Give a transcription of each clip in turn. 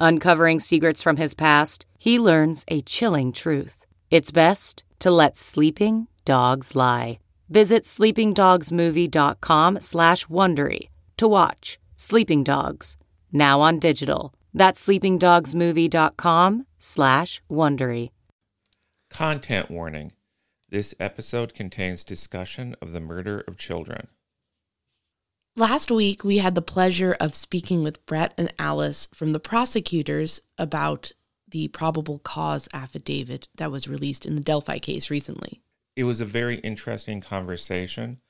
Uncovering secrets from his past, he learns a chilling truth. It's best to let sleeping dogs lie. Visit sleepingdogsmovie.com slash Wondery to watch Sleeping Dogs, now on digital. That's sleepingdogsmovie.com slash Wondery. Content warning. This episode contains discussion of the murder of children. Last week, we had the pleasure of speaking with Brett and Alice from the prosecutors about the probable cause affidavit that was released in the Delphi case recently. It was a very interesting conversation.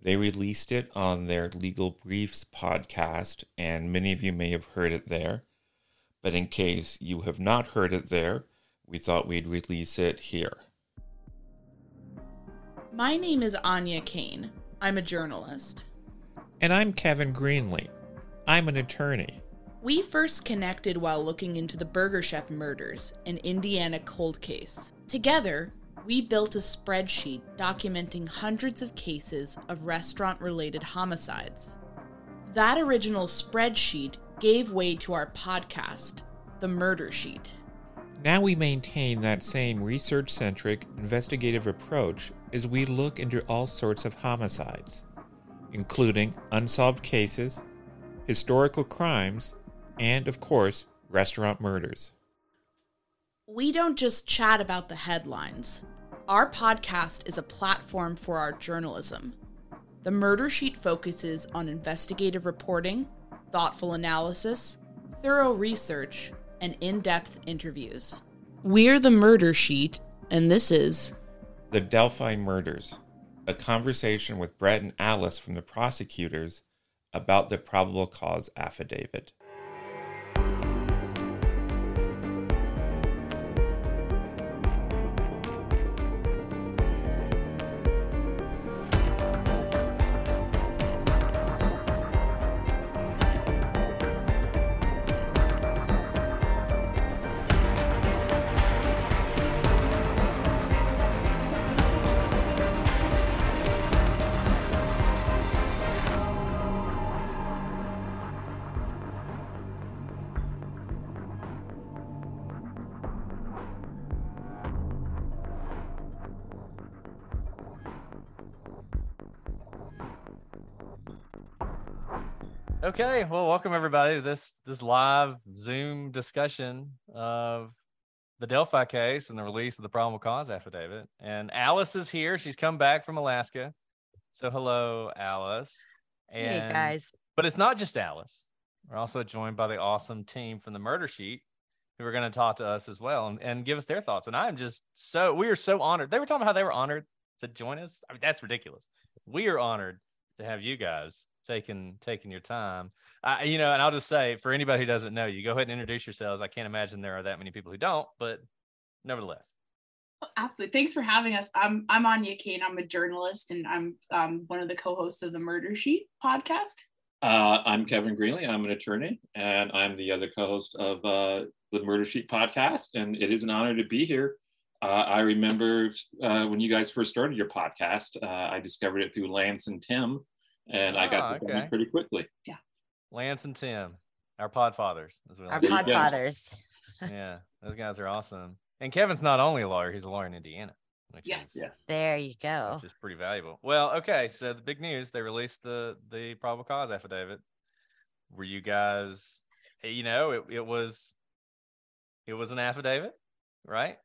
They released it on their Legal Briefs podcast, and many of you may have heard it there. But in case you have not heard it there, we thought we'd release it here. My name is Anya Kane. I'm a journalist. And I'm Kevin Greenlee. I'm an attorney. We first connected while looking into the Burger Chef murders, an Indiana cold case. Together, we built a spreadsheet documenting hundreds of cases of restaurant related homicides. That original spreadsheet gave way to our podcast, The Murder Sheet. Now we maintain that same research centric, investigative approach as we look into all sorts of homicides including unsolved cases, historical crimes, and, of course, restaurant murders. We don't just chat about the headlines. Our podcast is a platform for our journalism. The Murder Sheet focuses on investigative reporting, thoughtful analysis, thorough research, and in depth interviews. We're the Murder Sheet, and this is The Delphi Murders a conversation with Brett and Alice from the prosecutors about the probable cause affidavit. Okay, well, welcome everybody to this this live Zoom discussion of the Delphi case and the release of the probable cause affidavit. And Alice is here. She's come back from Alaska. So hello, Alice. And, hey guys. But it's not just Alice. We're also joined by the awesome team from the Murder Sheet who are going to talk to us as well and, and give us their thoughts. And I'm just so we are so honored. They were talking about how they were honored to join us. I mean, that's ridiculous. We are honored to have you guys taking taking your time. I, you know, and I'll just say for anybody who doesn't know you, go ahead and introduce yourselves. I can't imagine there are that many people who don't, but nevertheless. Oh, absolutely. Thanks for having us. I'm I'm Anya Kane. I'm a journalist and I'm um, one of the co-hosts of the Murder Sheet podcast. Uh, I'm Kevin Greenlee. I'm an attorney, and I'm the other co-host of uh, the Murder Sheet podcast. And it is an honor to be here. Uh, I remember uh, when you guys first started your podcast. Uh, I discovered it through Lance and Tim, and I got oh, okay. pretty quickly. Yeah. Lance and Tim, our pod fathers. Our pod fathers. yeah, those guys are awesome. And Kevin's not only a lawyer; he's a lawyer in Indiana. Which yes. Is, yes. There you go. Which is pretty valuable. Well, okay. So the big news: they released the the probable cause affidavit. Were you guys? Eh, you know, it, it was it was an affidavit, right?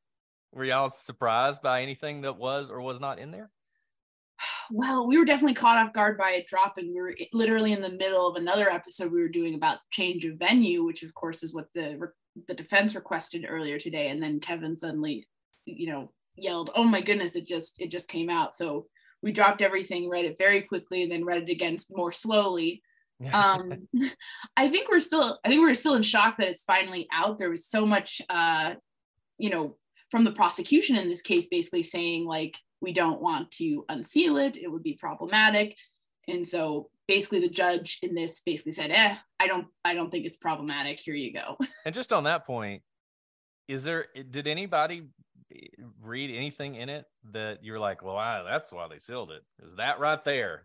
Were y'all surprised by anything that was or was not in there? Well, we were definitely caught off guard by it dropping. We were literally in the middle of another episode we were doing about change of venue, which of course is what the the defense requested earlier today. And then Kevin suddenly, you know, yelled, "Oh my goodness! It just it just came out." So we dropped everything, read it very quickly, and then read it again more slowly. um, I think we're still I think we're still in shock that it's finally out. There was so much, uh, you know, from the prosecution in this case, basically saying like we don't want to unseal it it would be problematic. And so basically the judge in this basically said eh i don't i don't think it's problematic. Here you go. And just on that point is there did anybody read anything in it that you're like well I, that's why they sealed it. Is that right there?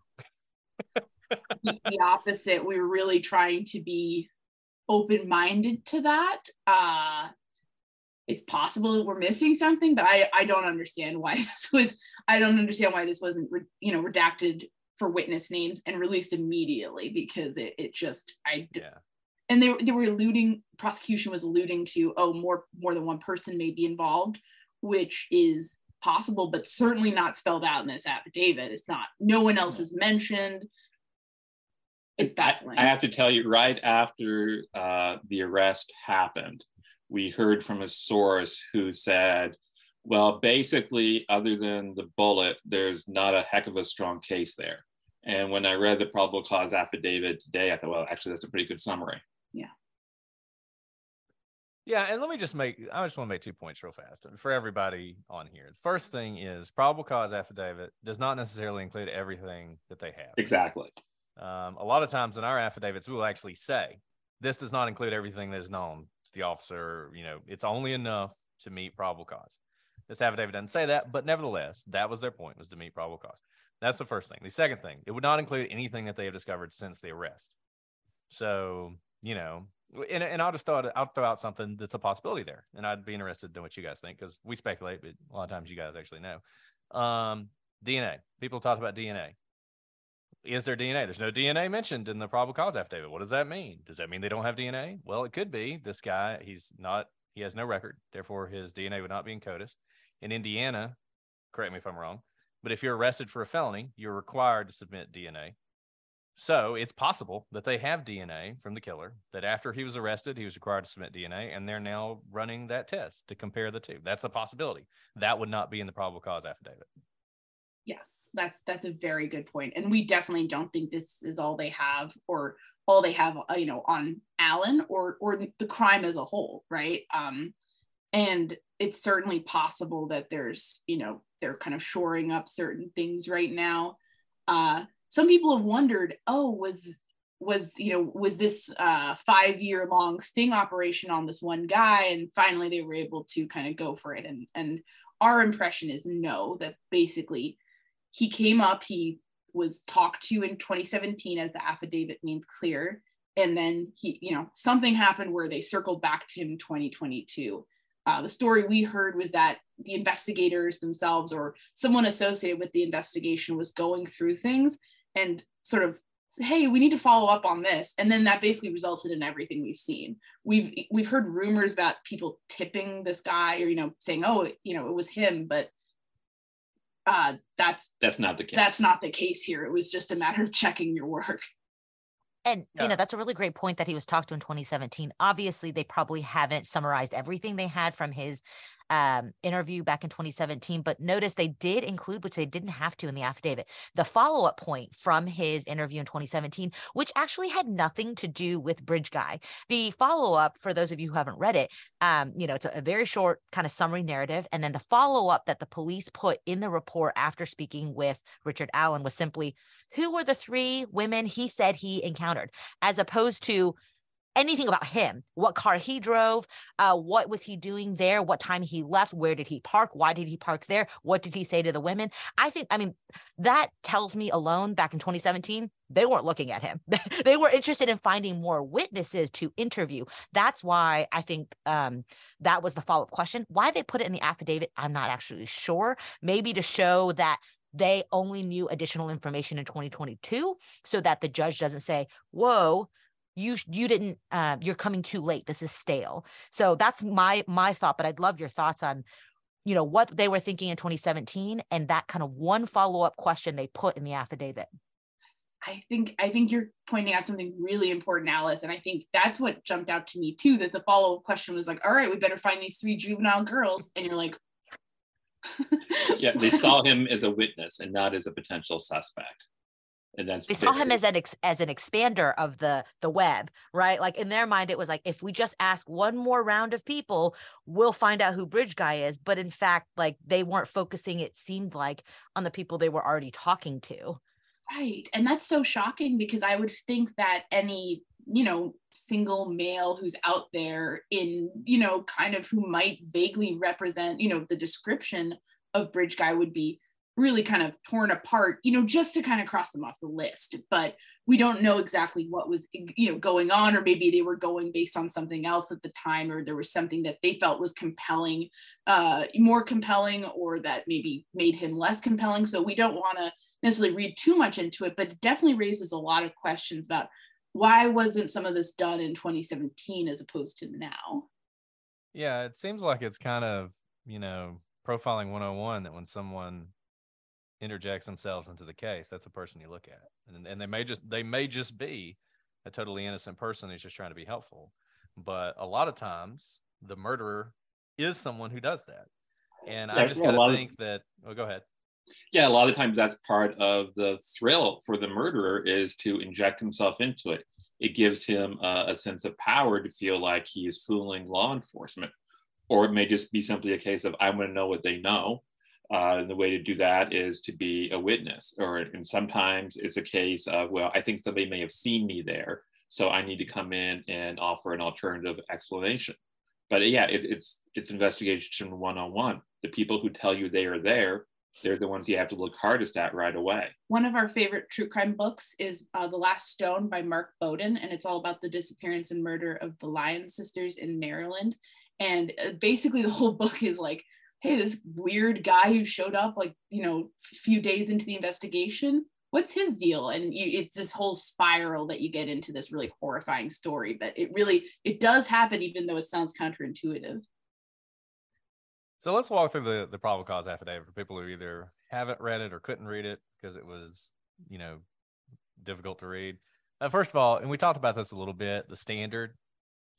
The opposite. We were really trying to be open-minded to that. Uh it's possible we're missing something, but I, I don't understand why this was, I don't understand why this wasn't, you know, redacted for witness names and released immediately because it, it just, I, yeah. and they, they were alluding, prosecution was alluding to, oh, more, more than one person may be involved, which is possible, but certainly not spelled out in this affidavit. It's not, no one else is mentioned. It's definitely. I, I have to tell you, right after uh, the arrest happened, we heard from a source who said, well, basically, other than the bullet, there's not a heck of a strong case there. And when I read the probable cause affidavit today, I thought, well, actually, that's a pretty good summary. Yeah. Yeah, and let me just make I just want to make two points real fast for everybody on here. The first thing is probable cause affidavit does not necessarily include everything that they have. Exactly. Um, a lot of times in our affidavits, we will actually say this does not include everything that is known the officer, you know, it's only enough to meet probable cause. This affidavit doesn't say that, but nevertheless, that was their point was to meet probable cause. That's the first thing. The second thing, it would not include anything that they have discovered since the arrest. So, you know, and, and I'll just throw out, I'll throw out something that's a possibility there. And I'd be interested in what you guys think because we speculate, but a lot of times you guys actually know. Um, DNA. People talk about DNA is there DNA? There's no DNA mentioned in the probable cause affidavit. What does that mean? Does that mean they don't have DNA? Well, it could be. This guy, he's not, he has no record. Therefore, his DNA would not be in CODIS. In Indiana, correct me if I'm wrong, but if you're arrested for a felony, you're required to submit DNA. So it's possible that they have DNA from the killer, that after he was arrested, he was required to submit DNA, and they're now running that test to compare the two. That's a possibility. That would not be in the probable cause affidavit. Yes, that's that's a very good point, and we definitely don't think this is all they have, or all they have, uh, you know, on Allen or or the crime as a whole, right? Um, and it's certainly possible that there's, you know, they're kind of shoring up certain things right now. Uh, some people have wondered, oh, was was you know was this uh, five year long sting operation on this one guy, and finally they were able to kind of go for it, and and our impression is no, that basically he came up, he was talked to in 2017 as the affidavit means clear. And then he, you know, something happened where they circled back to him in 2022. Uh, the story we heard was that the investigators themselves or someone associated with the investigation was going through things and sort of hey we need to follow up on this and then that basically resulted in everything we've seen we've we've heard rumors about people tipping this guy or you know saying oh you know it was him but uh that's that's not the case that's not the case here it was just a matter of checking your work And Yeah. you know, that's a really great point that he was talked to in 2017. Obviously, they probably haven't summarized everything they had from his um, interview back in 2017, but notice they did include, which they didn't have to in the affidavit, the follow-up point from his interview in 2017, which actually had nothing to do with Bridge Guy. The follow-up, for those of you who haven't read it, um, you know, it's a, a very short kind of summary narrative, and then the follow-up that the police put in the report after speaking with Richard Allen was simply who were the three women he said he encountered, as opposed to anything about him, what car he drove, uh, what was he doing there, what time he left, where did he park, why did he park there, what did he say to the women. I think, I mean, that tells me alone back in 2017, they weren't looking at him. they were interested in finding more witnesses to interview. That's why I think um, that was the follow up question. Why they put it in the affidavit, I'm not actually sure. Maybe to show that they only knew additional information in 2022 so that the judge doesn't say, whoa, you you didn't uh, you're coming too late this is stale so that's my my thought but i'd love your thoughts on you know what they were thinking in 2017 and that kind of one follow-up question they put in the affidavit I think I think you're pointing out something really important, Alice, and I think that's what jumped out to me too. That the follow up question was like, "All right, we better find these three juvenile girls," and you're like, yeah they saw him as a witness and not as a potential suspect and that's they saw him as an ex- as an expander of the the web right like in their mind it was like if we just ask one more round of people we'll find out who bridge guy is but in fact like they weren't focusing it seemed like on the people they were already talking to Right. And that's so shocking because I would think that any, you know, single male who's out there in, you know, kind of who might vaguely represent, you know, the description of Bridge Guy would be really kind of torn apart, you know, just to kind of cross them off the list. But we don't know exactly what was, you know, going on, or maybe they were going based on something else at the time, or there was something that they felt was compelling, uh, more compelling, or that maybe made him less compelling. So we don't want to necessarily read too much into it, but it definitely raises a lot of questions about why wasn't some of this done in 2017 as opposed to now? Yeah, it seems like it's kind of, you know, profiling 101 that when someone interjects themselves into the case, that's a person you look at. And, and they may just they may just be a totally innocent person who's just trying to be helpful. But a lot of times the murderer is someone who does that. And I just yeah, gotta lot of- think that oh go ahead. yeah a lot of times that's part of the thrill for the murderer is to inject himself into it it gives him uh, a sense of power to feel like he is fooling law enforcement or it may just be simply a case of I want to know what they know uh, and the way to do that is to be a witness or and sometimes it's a case of well i think somebody may have seen me there so i need to come in and offer an alternative explanation but yeah it, it's it's investigation one-on-one the people who tell you they are there they're the ones you have to look hardest at right away. One of our favorite true crime books is uh, The Last Stone by Mark Bowden, and it's all about the disappearance and murder of the Lyon sisters in Maryland. And uh, basically, the whole book is like, hey, this weird guy who showed up like, you know, a few days into the investigation, what's his deal? And you, it's this whole spiral that you get into this really horrifying story. But it really, it does happen, even though it sounds counterintuitive. So let's walk through the the probable cause affidavit for people who either haven't read it or couldn't read it because it was, you know, difficult to read. Uh, first of all, and we talked about this a little bit, the standard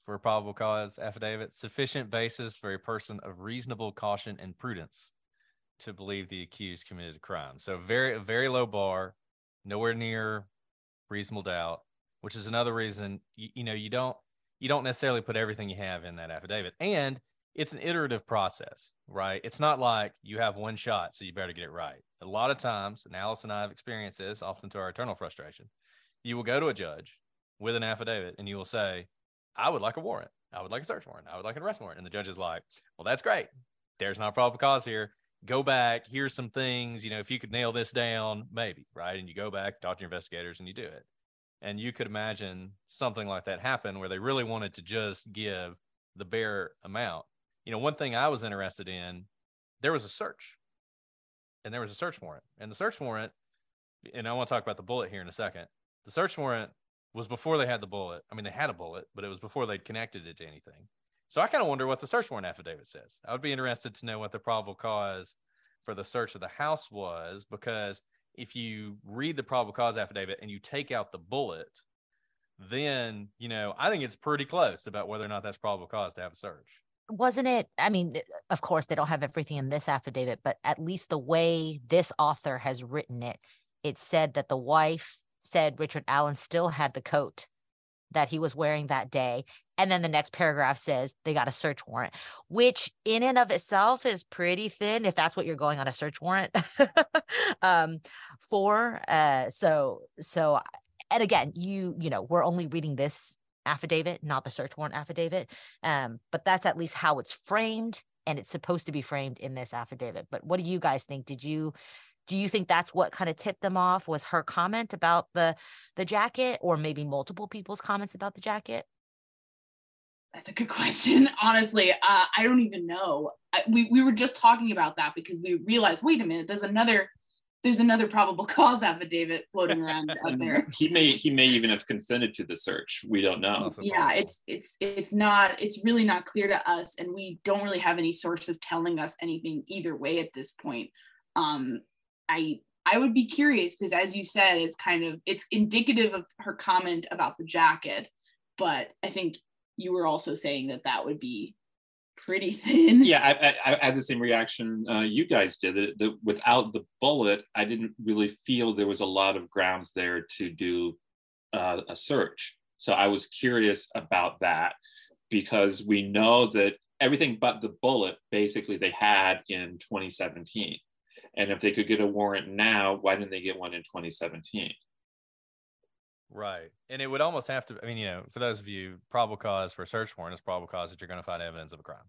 for a probable cause affidavit, sufficient basis for a person of reasonable caution and prudence to believe the accused committed a crime. So very very low bar, nowhere near reasonable doubt, which is another reason you, you know you don't you don't necessarily put everything you have in that affidavit. And it's an iterative process, right? It's not like you have one shot, so you better get it right. A lot of times, and Alice and I have experienced this often to our eternal frustration. You will go to a judge with an affidavit and you will say, I would like a warrant. I would like a search warrant. I would like an arrest warrant. And the judge is like, Well, that's great. There's not a probable cause here. Go back. Here's some things. You know, if you could nail this down, maybe, right? And you go back, talk to your investigators, and you do it. And you could imagine something like that happen where they really wanted to just give the bare amount you know, one thing I was interested in, there was a search and there was a search warrant. And the search warrant, and I want to talk about the bullet here in a second. the search warrant was before they had the bullet. I mean, they had a bullet, but it was before they'd connected it to anything. So I kind of wonder what the search warrant affidavit says. I would be interested to know what the probable cause for the search of the house was, because if you read the probable cause affidavit and you take out the bullet, then you know I think it's pretty close about whether or not that's probable cause to have a search. Wasn't it? I mean, of course, they don't have everything in this affidavit, but at least the way this author has written it, it said that the wife said Richard Allen still had the coat that he was wearing that day. And then the next paragraph says they got a search warrant, which in and of itself is pretty thin if that's what you're going on a search warrant um, for. Uh, so, so, and again, you, you know, we're only reading this affidavit, not the search warrant affidavit. Um, but that's at least how it's framed. And it's supposed to be framed in this affidavit. But what do you guys think? Did you do you think that's what kind of tipped them off was her comment about the the jacket or maybe multiple people's comments about the jacket? That's a good question honestly uh, i don't even know. I, we, we were just talking about that because we realized wait a minute there's another there's another probable cause affidavit floating around out there. He may he may even have consented to the search we don't know. Yeah it's it's it's not it's really not clear to us and we don't really have any sources telling us anything either way at this point. Um I I would be curious because as you said, it's kind of it's indicative of her comment about the jacket, but I think you were also saying that that would be pretty thin. Yeah, I, I, I had the same reaction uh, you guys did. That, without the bullet, I didn't really feel there was a lot of grounds there to do uh, a search. So I was curious about that because we know that everything but the bullet basically they had in 2017. And if they could get a warrant now, why didn't they get one in 2017? Right. And it would almost have to, I mean, you know, for those of you, probable cause for a search warrant is probable cause that you're going to find evidence of a crime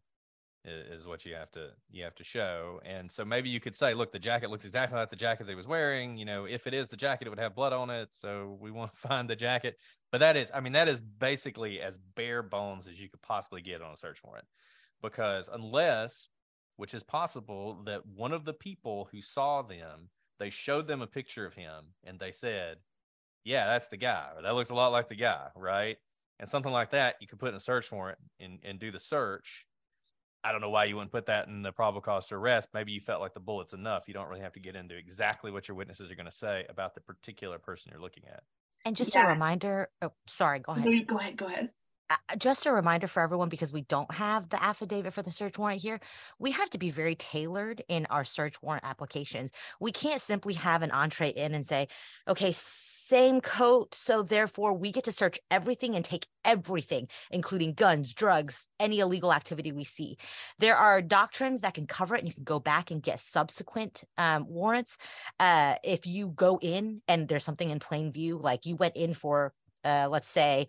is what you have to you have to show. And so maybe you could say look the jacket looks exactly like the jacket that he was wearing. You know if it is the jacket it would have blood on it. So we want to find the jacket. But that is i mean that is basically as bare bones as you could possibly get on a search warrant. Because unless which is possible that one of the people who saw them, they showed them a picture of him and they said, Yeah, that's the guy, or that looks a lot like the guy, right? And something like that, you could put in a search warrant and, and do the search. I don't know why you wouldn't put that in the probable cause to arrest. Maybe you felt like the bullet's enough. You don't really have to get into exactly what your witnesses are going to say about the particular person you're looking at. And just yeah. a reminder, oh, sorry, go ahead. Go ahead, go ahead just a reminder for everyone because we don't have the affidavit for the search warrant here we have to be very tailored in our search warrant applications. We can't simply have an entree in and say okay same coat so therefore we get to search everything and take everything including guns drugs any illegal activity we see. There are doctrines that can cover it and you can go back and get subsequent um, warrants. Uh, if you go in and there's something in plain view like you went in for uh, let's say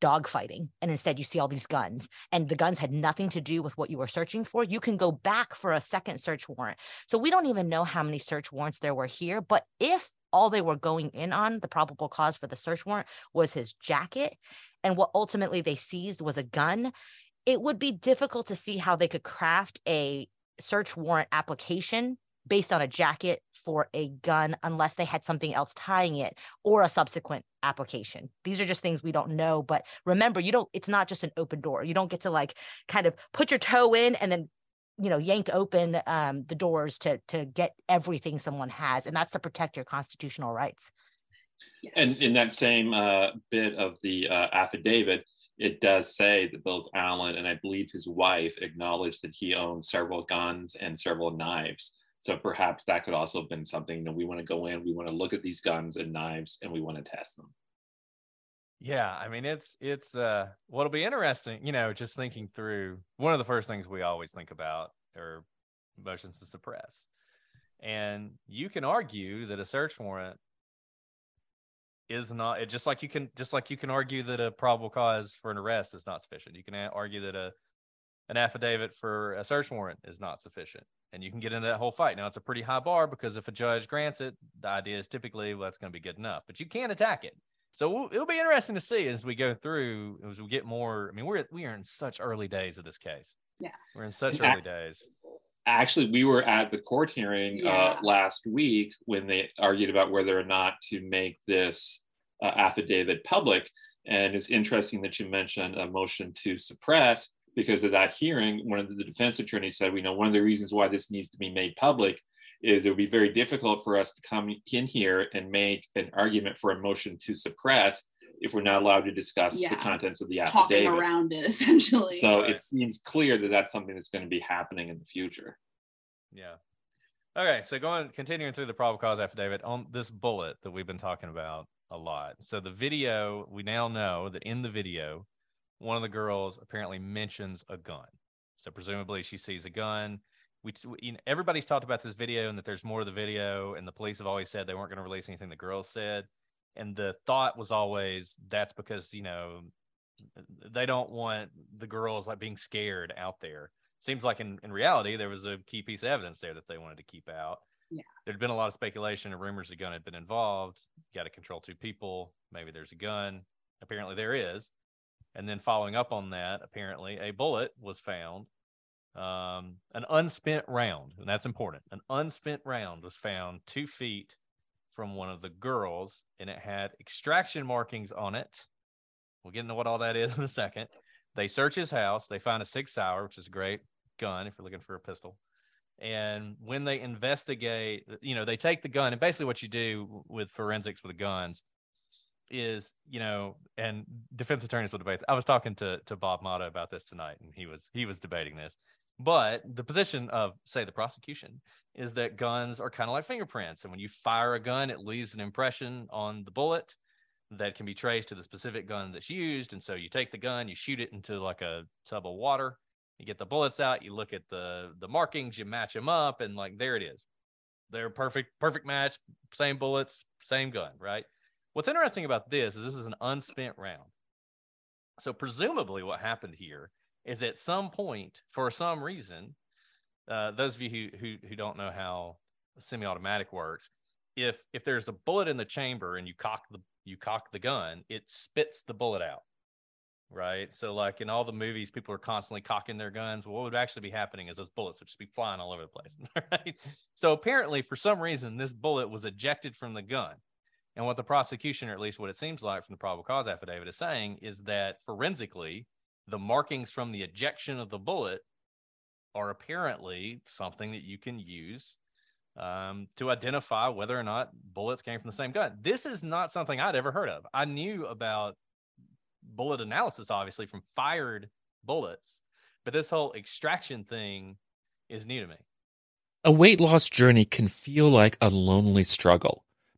dogfighting and instead you see all these guns and the guns had nothing to do with what you were searching for you can go back for a second search warrant. So we don't even know how many search warrants there were here but if all they were going in on the probable cause for the search warrant was his jacket and what ultimately they seized was a gun it would be difficult to see how they could craft a search warrant application based on a jacket for a gun unless they had something else tying it or a subsequent application. These are just things we don't know. But remember, you don't, it's not just an open door. You don't get to like kind of put your toe in and then you know yank open um, the doors to to get everything someone has and that's to protect your constitutional rights yes. and in that same uh, bit of the uh, affidavit it does say that both Allen and I believe his wife acknowledged that he owned several guns and several knives. So perhaps that could also have been something that we want to go in, we want to look at these guns and knives and we want to test them. Yeah, I mean it's it's uh what'll be interesting, you know, just thinking through one of the first things we always think about are motions to suppress. And you can argue that a search warrant is not it just like you can just like you can argue that a probable cause for an arrest is not sufficient. You can argue that a an affidavit for a search warrant is not sufficient. And you can get into that whole fight. Now, it's a pretty high bar because if a judge grants it, the idea is typically, well, that's going to be good enough, but you can't attack it. So we'll, it'll be interesting to see as we go through, as we get more. I mean, we're we are in such early days of this case. Yeah, we're in such early days. Actually, we were at the court hearing uh, yeah. uh, last week when they argued about whether or not to make this uh, affidavit public. And it's interesting that you mentioned a motion to suppress because of that hearing. One of the defense attorneys said, "We know one of the reasons why this needs to be made public is it would be very difficult for us to come in here and make an argument for a motion to suppress if we're not allowed to discuss Yeah. the contents of the talking affidavit. around it essentially. So Right. it seems clear that that's something that's going to be happening in the future. Yeah. Okay, so going continuing through the probable cause affidavit on this bullet that we've been talking about a lot. So the video, we now know that in the video, one of the girls apparently mentions a gun. So presumably she sees a gun. We, you know, everybody's talked about this video and that there's more to the video, and the police have always said they weren't going to release anything the girls said. And the thought was always that's because you know they don't want the girls like being scared out there. Seems like in, in reality there was a key piece of evidence there that they wanted to keep out. Yeah. There'd been a lot of speculation and rumors a gun had been involved. You got to control two people. Maybe there's a gun. Apparently there is. And then following up on that, apparently a bullet was found. Um, an unspent round, and that's important. An unspent round was found two feet from one of the girls, and it had extraction markings on it. We'll get into what all that is in a second. They search his house. They find a Sig Sauer, which is a great gun if you're looking for a pistol. And when they investigate, you know, they take the gun, and basically what you do with forensics with guns is, you know, and defense attorneys will debate. I was talking to to Bob Motta about this tonight, and he was he was debating this. But the position of, say, the prosecution is that guns are kind of like fingerprints. And when you fire a gun, it leaves an impression on the bullet that can be traced to the specific gun that's used. And so you take the gun, you shoot it into like a tub of water, you get the bullets out, you look at the the markings, you match them up, and like there it is. They're perfect, perfect match, same bullets, same gun, right? What's interesting about this is this is an unspent round. So presumably what happened here is at some point, for some reason, uh, those of you who, who who don't know how semi-automatic works, if if there's a bullet in the chamber and you cock the you cock the gun, it spits the bullet out. Right. So like in all the movies, people are constantly cocking their guns. Well, what would actually be happening is those bullets would just be flying all over the place. Right. So apparently, for some reason, this bullet was ejected from the gun. And what the prosecution, or at least what it seems like from the probable cause affidavit, is saying is that forensically, the markings from the ejection of the bullet are apparently something that you can use um, to identify whether or not bullets came from the same gun. This is not something I'd ever heard of. I knew about bullet analysis, obviously, from fired bullets, but this whole extraction thing is new to me. A weight loss journey can feel like a lonely struggle,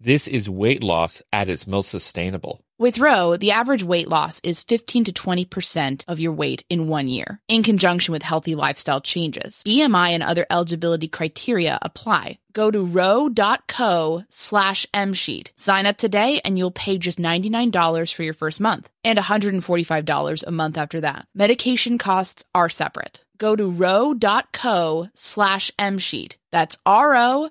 This is weight loss at its most sustainable. With Ro, the average weight loss is 15 to 20% of your weight in one year, in conjunction with healthy lifestyle changes. BMI and other eligibility criteria apply. Go to ro.co slash msheet. Sign up today and you'll pay just $99 for your first month and $145 a month after that. Medication costs are separate. Go to ro.co slash msheet. That's ro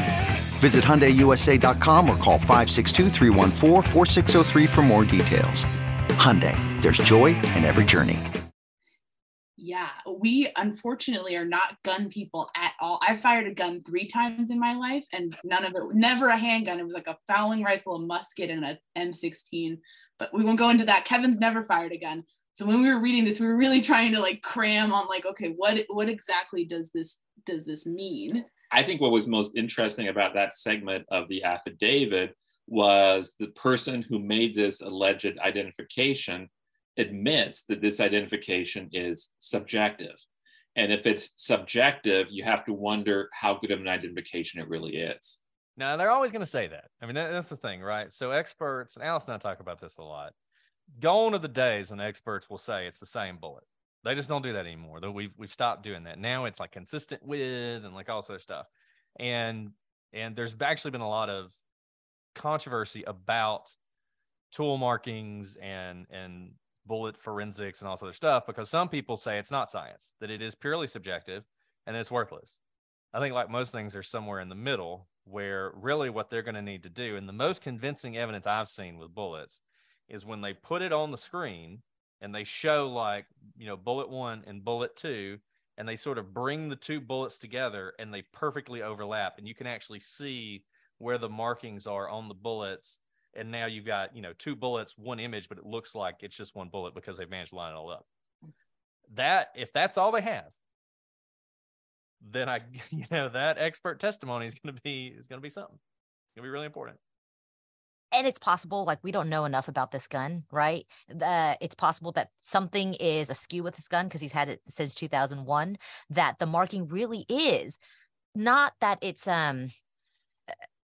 Visit HyundaiUSA.com or call 562 for more details. Hyundai, there's joy in every journey. Yeah, we unfortunately are not gun people at all. I fired a gun three times in my life and none of it, never a handgun. It was like a fowling rifle, a musket, and a M16. But we won't go into that. Kevin's never fired a gun. So when we were reading this, we were really trying to like cram on like, okay, what what exactly does this does this mean? I think what was most interesting about that segment of the affidavit was the person who made this alleged identification admits that this identification is subjective. And if it's subjective, you have to wonder how good of an identification it really is. Now, they're always going to say that. I mean, that, that's the thing, right? So, experts, and Alice and I talk about this a lot. Gone are the days when experts will say it's the same bullet. They just don't do that anymore. Though we've we've stopped doing that. Now it's like consistent with and like all sort of stuff. And and there's actually been a lot of controversy about tool markings and and bullet forensics and all this other stuff because some people say it's not science, that it is purely subjective and it's worthless. I think like most things are somewhere in the middle where really what they're going to need to do and the most convincing evidence I've seen with bullets is when they put it on the screen and they show like you know bullet one and bullet two and they sort of bring the two bullets together and they perfectly overlap and you can actually see where the markings are on the bullets and now you've got you know two bullets one image but it looks like it's just one bullet because they've managed to line it all up. That if that's all they have then i you know that expert testimony is going to be is going to be something. It's going to be really important and it's possible like we don't know enough about this gun right? Uh, it's possible that something is askew with this gun because he's had it since 2001 that the marking really is not that it's um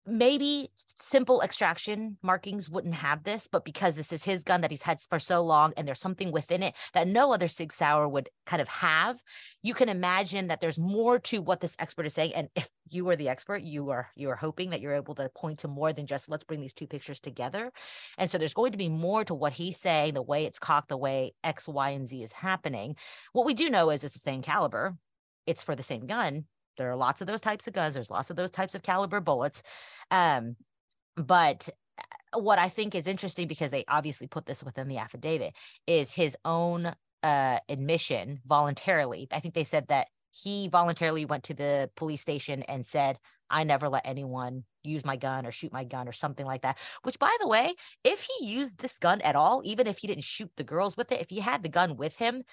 maybe simple extraction markings wouldn't have this, but because this is his gun that he's had for so long and there's something within it that no other Sig Sauer would kind of have, you can imagine that there's more to what this expert is saying. And if you are the expert, you are you are hoping that you're able to point to more than just let's bring these two pictures together. And so there's going to be more to what he's saying, the way it's cocked, the way X, Y, and Z is happening. What we do know is it's the same caliber. It's for the same gun there are lots of those types of guns there's lots of those types of caliber bullets um, but uh, what i think is interesting because they obviously put this within the affidavit is his own uh, admission voluntarily. I think they said that he voluntarily went to the police station and said i never let anyone use my gun or shoot my gun or something like that which by the way if he used this gun at all even if he didn't shoot the girls with it if he had the gun with him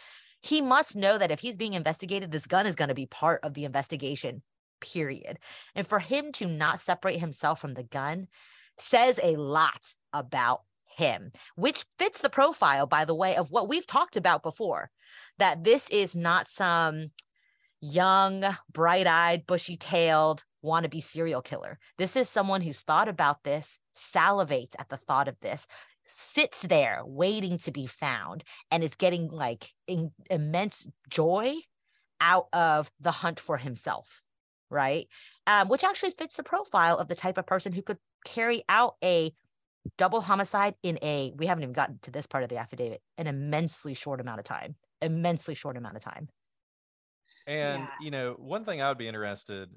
he must know that if he's being investigated, this gun is going to be part of the investigation, period. And for him to not separate himself from the gun says a lot about him, which fits the profile, by the way, of what we've talked about before that this is not some young, bright eyed, bushy tailed wannabe serial killer. This is someone who's thought about this, salivates at the thought of this, sits there waiting to be found and is getting like in, immense joy out of the hunt for himself right? Um, which actually fits the profile of the type of person who could carry out a double homicide in a we haven't even gotten to this part of the affidavit an immensely short amount of time immensely short amount of time. And yeah. you know one thing i would be interested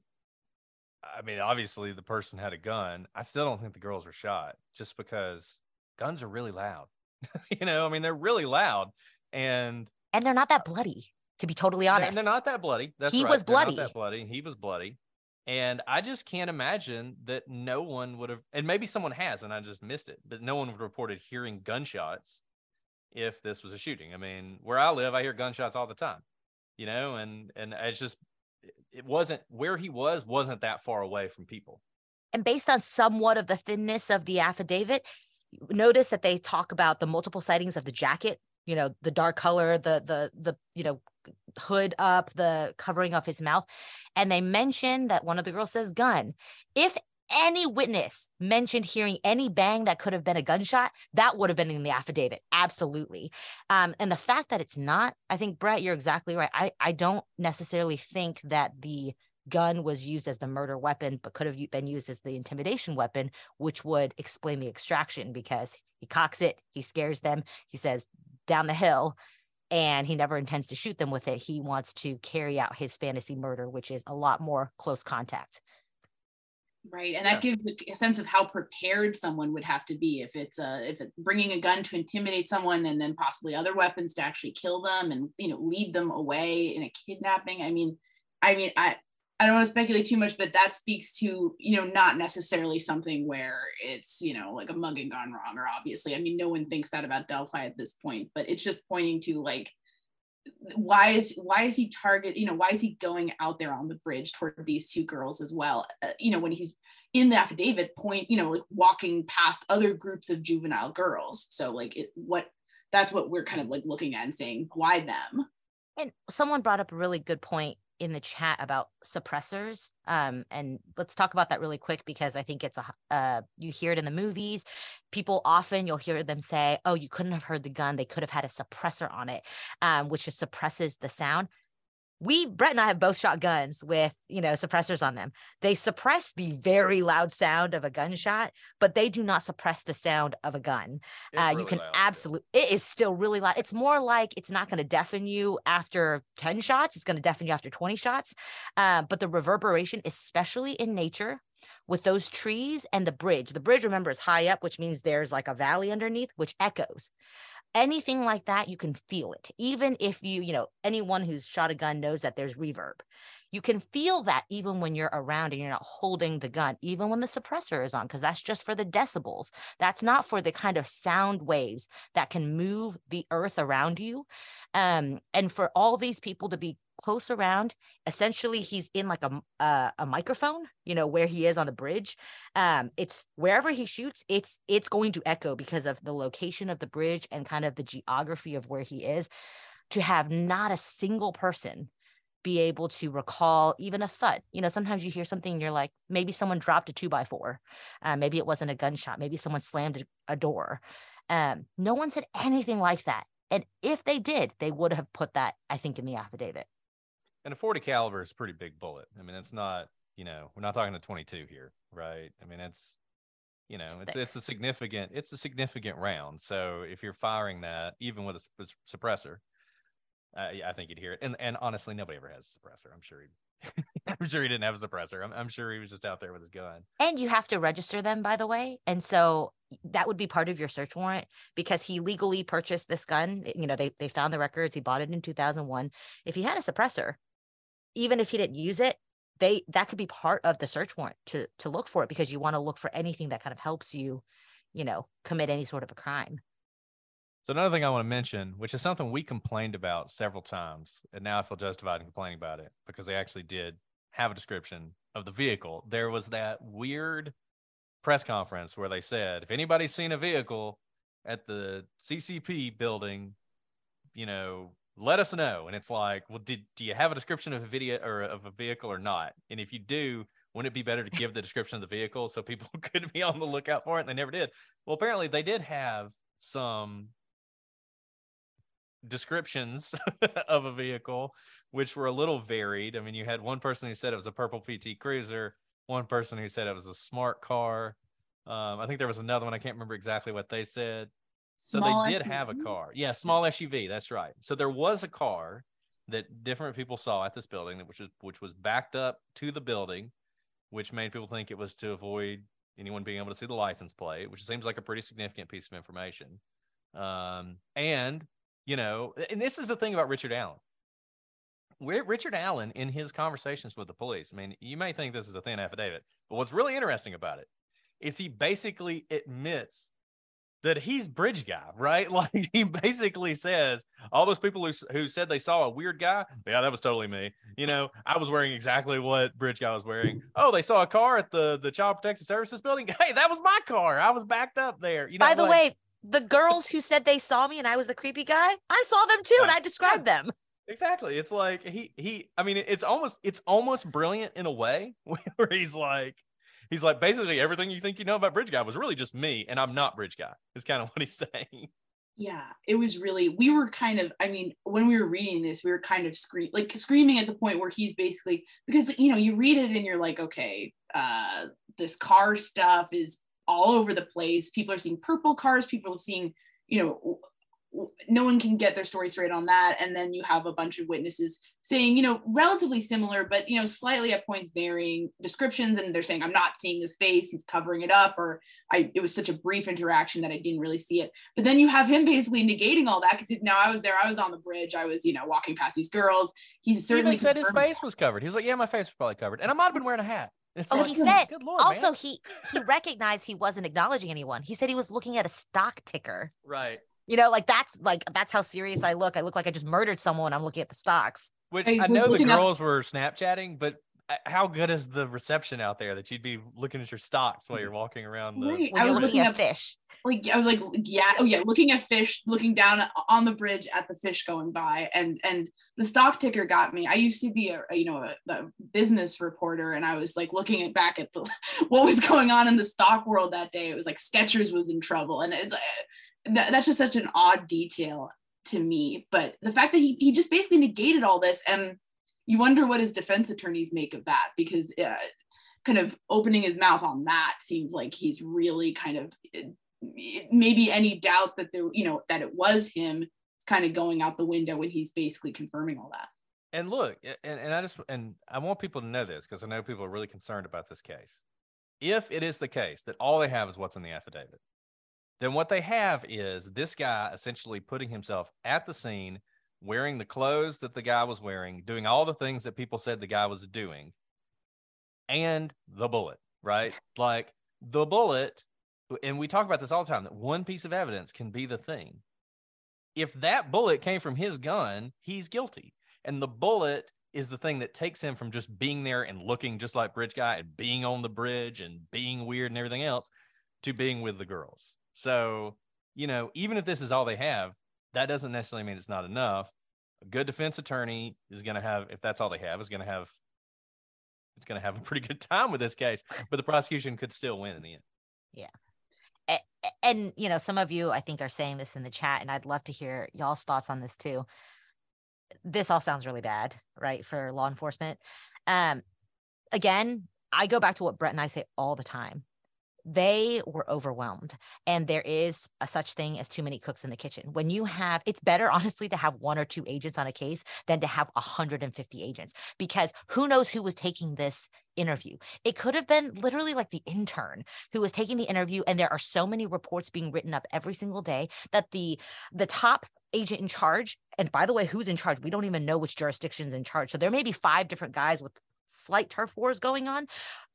i mean obviously the person had a gun. I still don't think the girls were shot just because guns are really loud. you know, I mean, they're really loud, and and they're not that bloody. To be totally honest, they're not that bloody. That's he right. was bloody. that bloody. He was bloody. And I just can't imagine that no one would have, and maybe someone has, and I just missed it, but no one would have reported hearing gunshots if this was a shooting. I mean, where I live, I hear gunshots all the time, you know, and and it's just it wasn't where he was wasn't that far away from people. And based on somewhat of the thinness of the affidavit, notice that they talk about the multiple sightings of the jacket you know the dark color the the the you know hood up the covering of his mouth and they mention that one of the girls says gun if any witness mentioned hearing any bang that could have been a gunshot, that would have been in the affidavit. Absolutely. Um, and the fact that it's not, I think, Brett, you're exactly right. I, I don't necessarily think that the gun was used as the murder weapon, but could have been used as the intimidation weapon, which would explain the extraction because he cocks it, he scares them, he says, down the hill, and he never intends to shoot them with it. He wants to carry out his fantasy murder, which is a lot more close contact. Right, and that gives a sense of how prepared someone would have to be if it's a if it's bringing a gun to intimidate someone and then possibly other weapons to actually kill them and you know lead them away in a kidnapping. I mean, I mean, I I don't want to speculate too much, but that speaks to you know not necessarily something where it's you know like a mugging gone wrong or obviously I mean no one thinks that about Delphi at this point, but it's just pointing to like why is why is he target you know why is he going out there on the bridge toward these two girls as well? Uh, you know when he's in the affidavit point you know like walking past other groups of juvenile girls. So like it, what that's what we're kind of like looking at and saying why them? And someone brought up a really good point in the chat about suppressors um, and let's talk about that really quick because i think it's a uh, you hear it in the movies. People often you'll hear them say oh you couldn't have heard the gun. They could have had a suppressor on it um, which just suppresses the sound we Brett and I have both shot guns with you know suppressors on them. They suppress the very loud sound of a gunshot, but they do not suppress the sound of a gun. Uh, really you can absolutely it is still really loud. It's more like it's not going to deafen you after ten shots. It's going to deafen you after twenty shots. Uh, but the reverberation, especially in nature, with those trees and the bridge. The bridge, remember, is high up, which means there's like a valley underneath, which echoes anything like that, you can feel it. Even if you, you know, anyone who's shot a gun knows that there's reverb. You can feel that even when you're around and you're not holding the gun, even when the suppressor is on, because that's just for the decibels. That's not for the kind of sound waves that can move the earth around you. Um, and for all these people to be close around. Essentially, he's in like a uh, a microphone, you know, where he is on the bridge. Um, it's wherever he shoots, it's it's going to echo because of the location of the bridge and kind of the geography of where he is. To have not a single person be able to recall even a thud. You know, sometimes you hear something and you're like, maybe someone dropped a two by four. Uh, maybe it wasn't a gunshot. Maybe someone slammed a, a door. Um, no one said anything like that. And if they did, they would have put that, I think, in the affidavit. And a 40 caliber is pretty big bullet. I mean, it's not, you know, we're not talking to 22 here, right? I mean, it's, you know, it's it's a significant it's a significant round. So if you're firing that, even with a suppressor, uh, yeah, I think you'd hear it. And and honestly, nobody ever has a suppressor. I'm sure he, I'm sure he didn't have a suppressor. I'm, I'm sure he was just out there with his gun. And you have to register them, by the way. And so that would be part of your search warrant because he legally purchased this gun. You know, they they found the records. He bought it in 2001. If he had a suppressor, even if he didn't use it, they that could be part of the search warrant to to look for it because you want to look for anything that kind of helps you, you know, commit any sort of a crime. So another thing I want to mention, which is something we complained about several times, and now I feel justified in complaining about it because they actually did have a description of the vehicle. There was that weird press conference where they said, if anybody's seen a vehicle at the CCP building, you know, let us know. And it's like, well, did do you have a description of a video or of a vehicle or not? And if you do, wouldn't it be better to give the description of the vehicle so people could be on the lookout for it? And they never did. Well, apparently they did have some descriptions of a vehicle, which were a little varied. I mean, you had one person who said it was a purple PT Cruiser, one person who said it was a smart car. Um, I think there was another one. I can't remember exactly what they said. So small they did SUV? have a car. Yeah, small SUV. That's right. So there was a car that different people saw at this building, which was which was backed up to the building, which made people think it was to avoid anyone being able to see the license plate, which seems like a pretty significant piece of information. Um, and you know, and this is the thing about Richard Allen. Where Richard Allen, in his conversations with the police, I mean, you may think this is a thin affidavit, but what's really interesting about it is he basically admits that he's bridge guy, right? Like he basically says, all those people who, who said they saw a weird guy, yeah, that was totally me. You know, I was wearing exactly what bridge guy was wearing. Oh, they saw a car at the the Child Protective Services building. Hey, that was my car. I was backed up there. You know, by the like, way, the girls who said they saw me and I was the creepy guy, I saw them too, and I described them. Exactly. It's like he he. I mean, it's almost it's almost brilliant in a way where he's like He's like, basically everything you think you know about Bridge Guy was really just me, and I'm not Bridge Guy. Is kind of what he's saying. Yeah, it was really. We were kind of. I mean, when we were reading this, we were kind of scream like screaming at the point where he's basically because you know you read it and you're like, okay, uh, this car stuff is all over the place. People are seeing purple cars. People are seeing, you know, no one can get their story straight on that. And then you have a bunch of witnesses saying you know relatively similar but you know slightly at points varying descriptions. And they're saying i'm not seeing his face. He's covering it up or i it was such a brief interaction that i didn't really see it. But then you have him basically negating all that because now i was there. I was on the bridge. I was you know walking past these girls. He's certainly he said his face was covered. He was like yeah my face was probably covered. And i might have been wearing a hat. It's oh, like, he said good Lord, also man. he he recognized he wasn't acknowledging anyone. He said he was looking at a stock ticker. Right you know, like that's like that's how serious I look. I look like I just murdered someone. I'm looking at the stocks. Which I, I know the girls up- were Snapchatting, but uh, how good is the reception out there that you'd be looking at your stocks while you're walking around the right. I was looking, at fish. Like I was like, yeah, oh yeah, looking at fish, looking down on the bridge at the fish going by, and and the stock ticker got me. I used to be a, a you know a, a, business reporter, and I was like looking at back at the what was going on in the stock world that day. It was like Skechers was in trouble, and it's that, that's just such an odd detail to me. But the fact that he, he just basically negated all this, and you wonder what his defense attorneys make of that because uh, kind of opening his mouth on that seems like he's really kind of maybe any doubt that there, you know, that it was him is kind of going out the window when he's basically confirming all that. And look, and, and I just and I want people to know this because I know people are really concerned about this case. If it is the case that all they have is what's in the affidavit, then what they have is this guy essentially putting himself at the scene, wearing the clothes that the guy was wearing, doing all the things that people said the guy was doing, and the bullet, right? Like the bullet, and we talk about this all the time that one piece of evidence can be the thing. If that bullet came from his gun, he's guilty. And the bullet is the thing that takes him from just being there and looking just like Bridge Guy and being on the bridge and being weird and everything else to being with the girls. So, you know, even if this is all they have, that doesn't necessarily mean it's not enough. A good defense attorney is going to have, if that's all they have, is going to have, it's going to have a pretty good time with this case, but the prosecution could still win in the end. Yeah. And, you know, some of you I think are saying this in the chat, and I'd love to hear y'all's thoughts on this too. This all sounds really bad, right, for law enforcement. Um, again, I go back to what Brett and I say all the time they were overwhelmed and there is a such thing as too many cooks in the kitchen. When you have it's better honestly to have one or two agents on a case than to have 150 agents because who knows who was taking this interview? It could have been literally like the intern who was taking the interview and there are so many reports being written up every single day that the the top agent in charge and by the way who's in charge? We don't even know which jurisdiction's in charge. So there may be five different guys with slight turf wars going on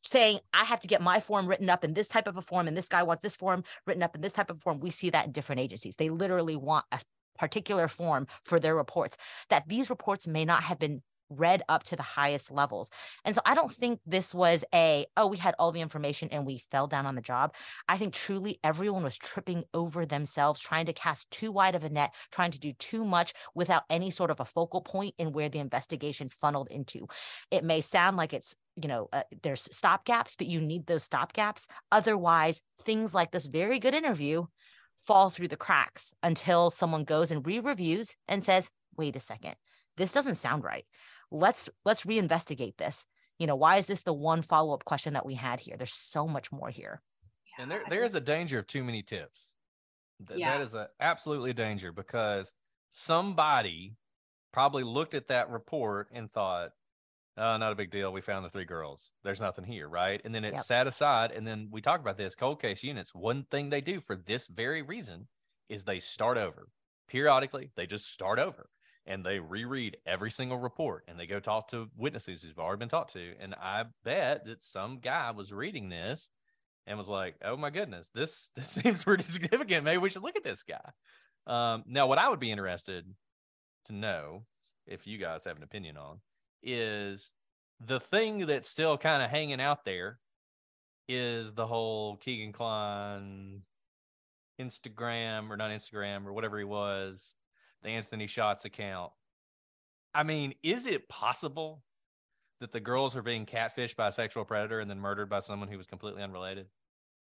saying i have to get my form written up in this type of a form and this guy wants this form written up in this type of form. We see that in different agencies. They literally want a particular form for their reports that these reports may not have been read up to the highest levels. And so I don't think this was a, oh, we had all the information and we fell down on the job. I think truly everyone was tripping over themselves, trying to cast too wide of a net, trying to do too much without any sort of a focal point in where the investigation funneled into. It may sound like it's you know uh, there's stop gaps but you need those stop gaps otherwise things like this very good interview fall through the cracks until someone goes and re-reviews and says wait a second this doesn't sound right let's let's reinvestigate this you know why is this the one follow-up question that we had here there's so much more here and there, there is a danger of too many tips Th- yeah. that is a absolutely a danger because somebody probably looked at that report and thought oh, not a big deal. We found the three girls. There's nothing here, right? And then it yep. sat aside. And then we talk about this cold case units. One thing they do for this very reason is they start over. Periodically, they just start over and they reread every single report and they go talk to witnesses who've already been talked to. And I bet that some guy was reading this and was like, "Oh my goodness, this this seems pretty significant. Maybe we should look at this guy." Um, now, what I would be interested to know, if you guys have an opinion on, is the thing that's still kind of hanging out there is the whole Kegan Kline Instagram or not Instagram or whatever he was the Anthony Shots account. I mean, is it possible that the girls were being catfished by a sexual predator and then murdered by someone who was completely unrelated?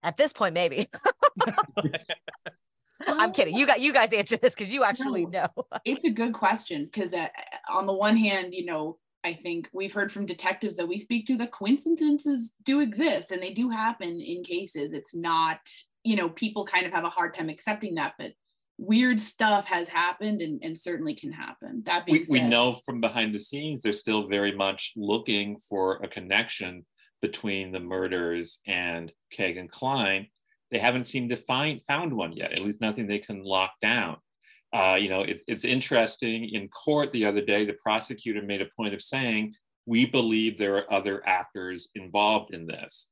At this point, maybe. I'm kidding. You got you guys answer this because you actually No. know. it's a good question because uh, on the one hand, you know, I think we've heard from detectives that we speak to that coincidences do exist and they do happen in cases. It's not, you know, people kind of have a hard time accepting that, but weird stuff has happened and, and certainly can happen. That being we, we know from behind the scenes they're still very much looking for a connection between the murders and Kegan Kline. They haven't seemed to find found one yet, at least nothing they can lock down. Uh, you know, it's, it's interesting. In court the other day, the prosecutor made a point of saying, we believe there are other actors involved in this.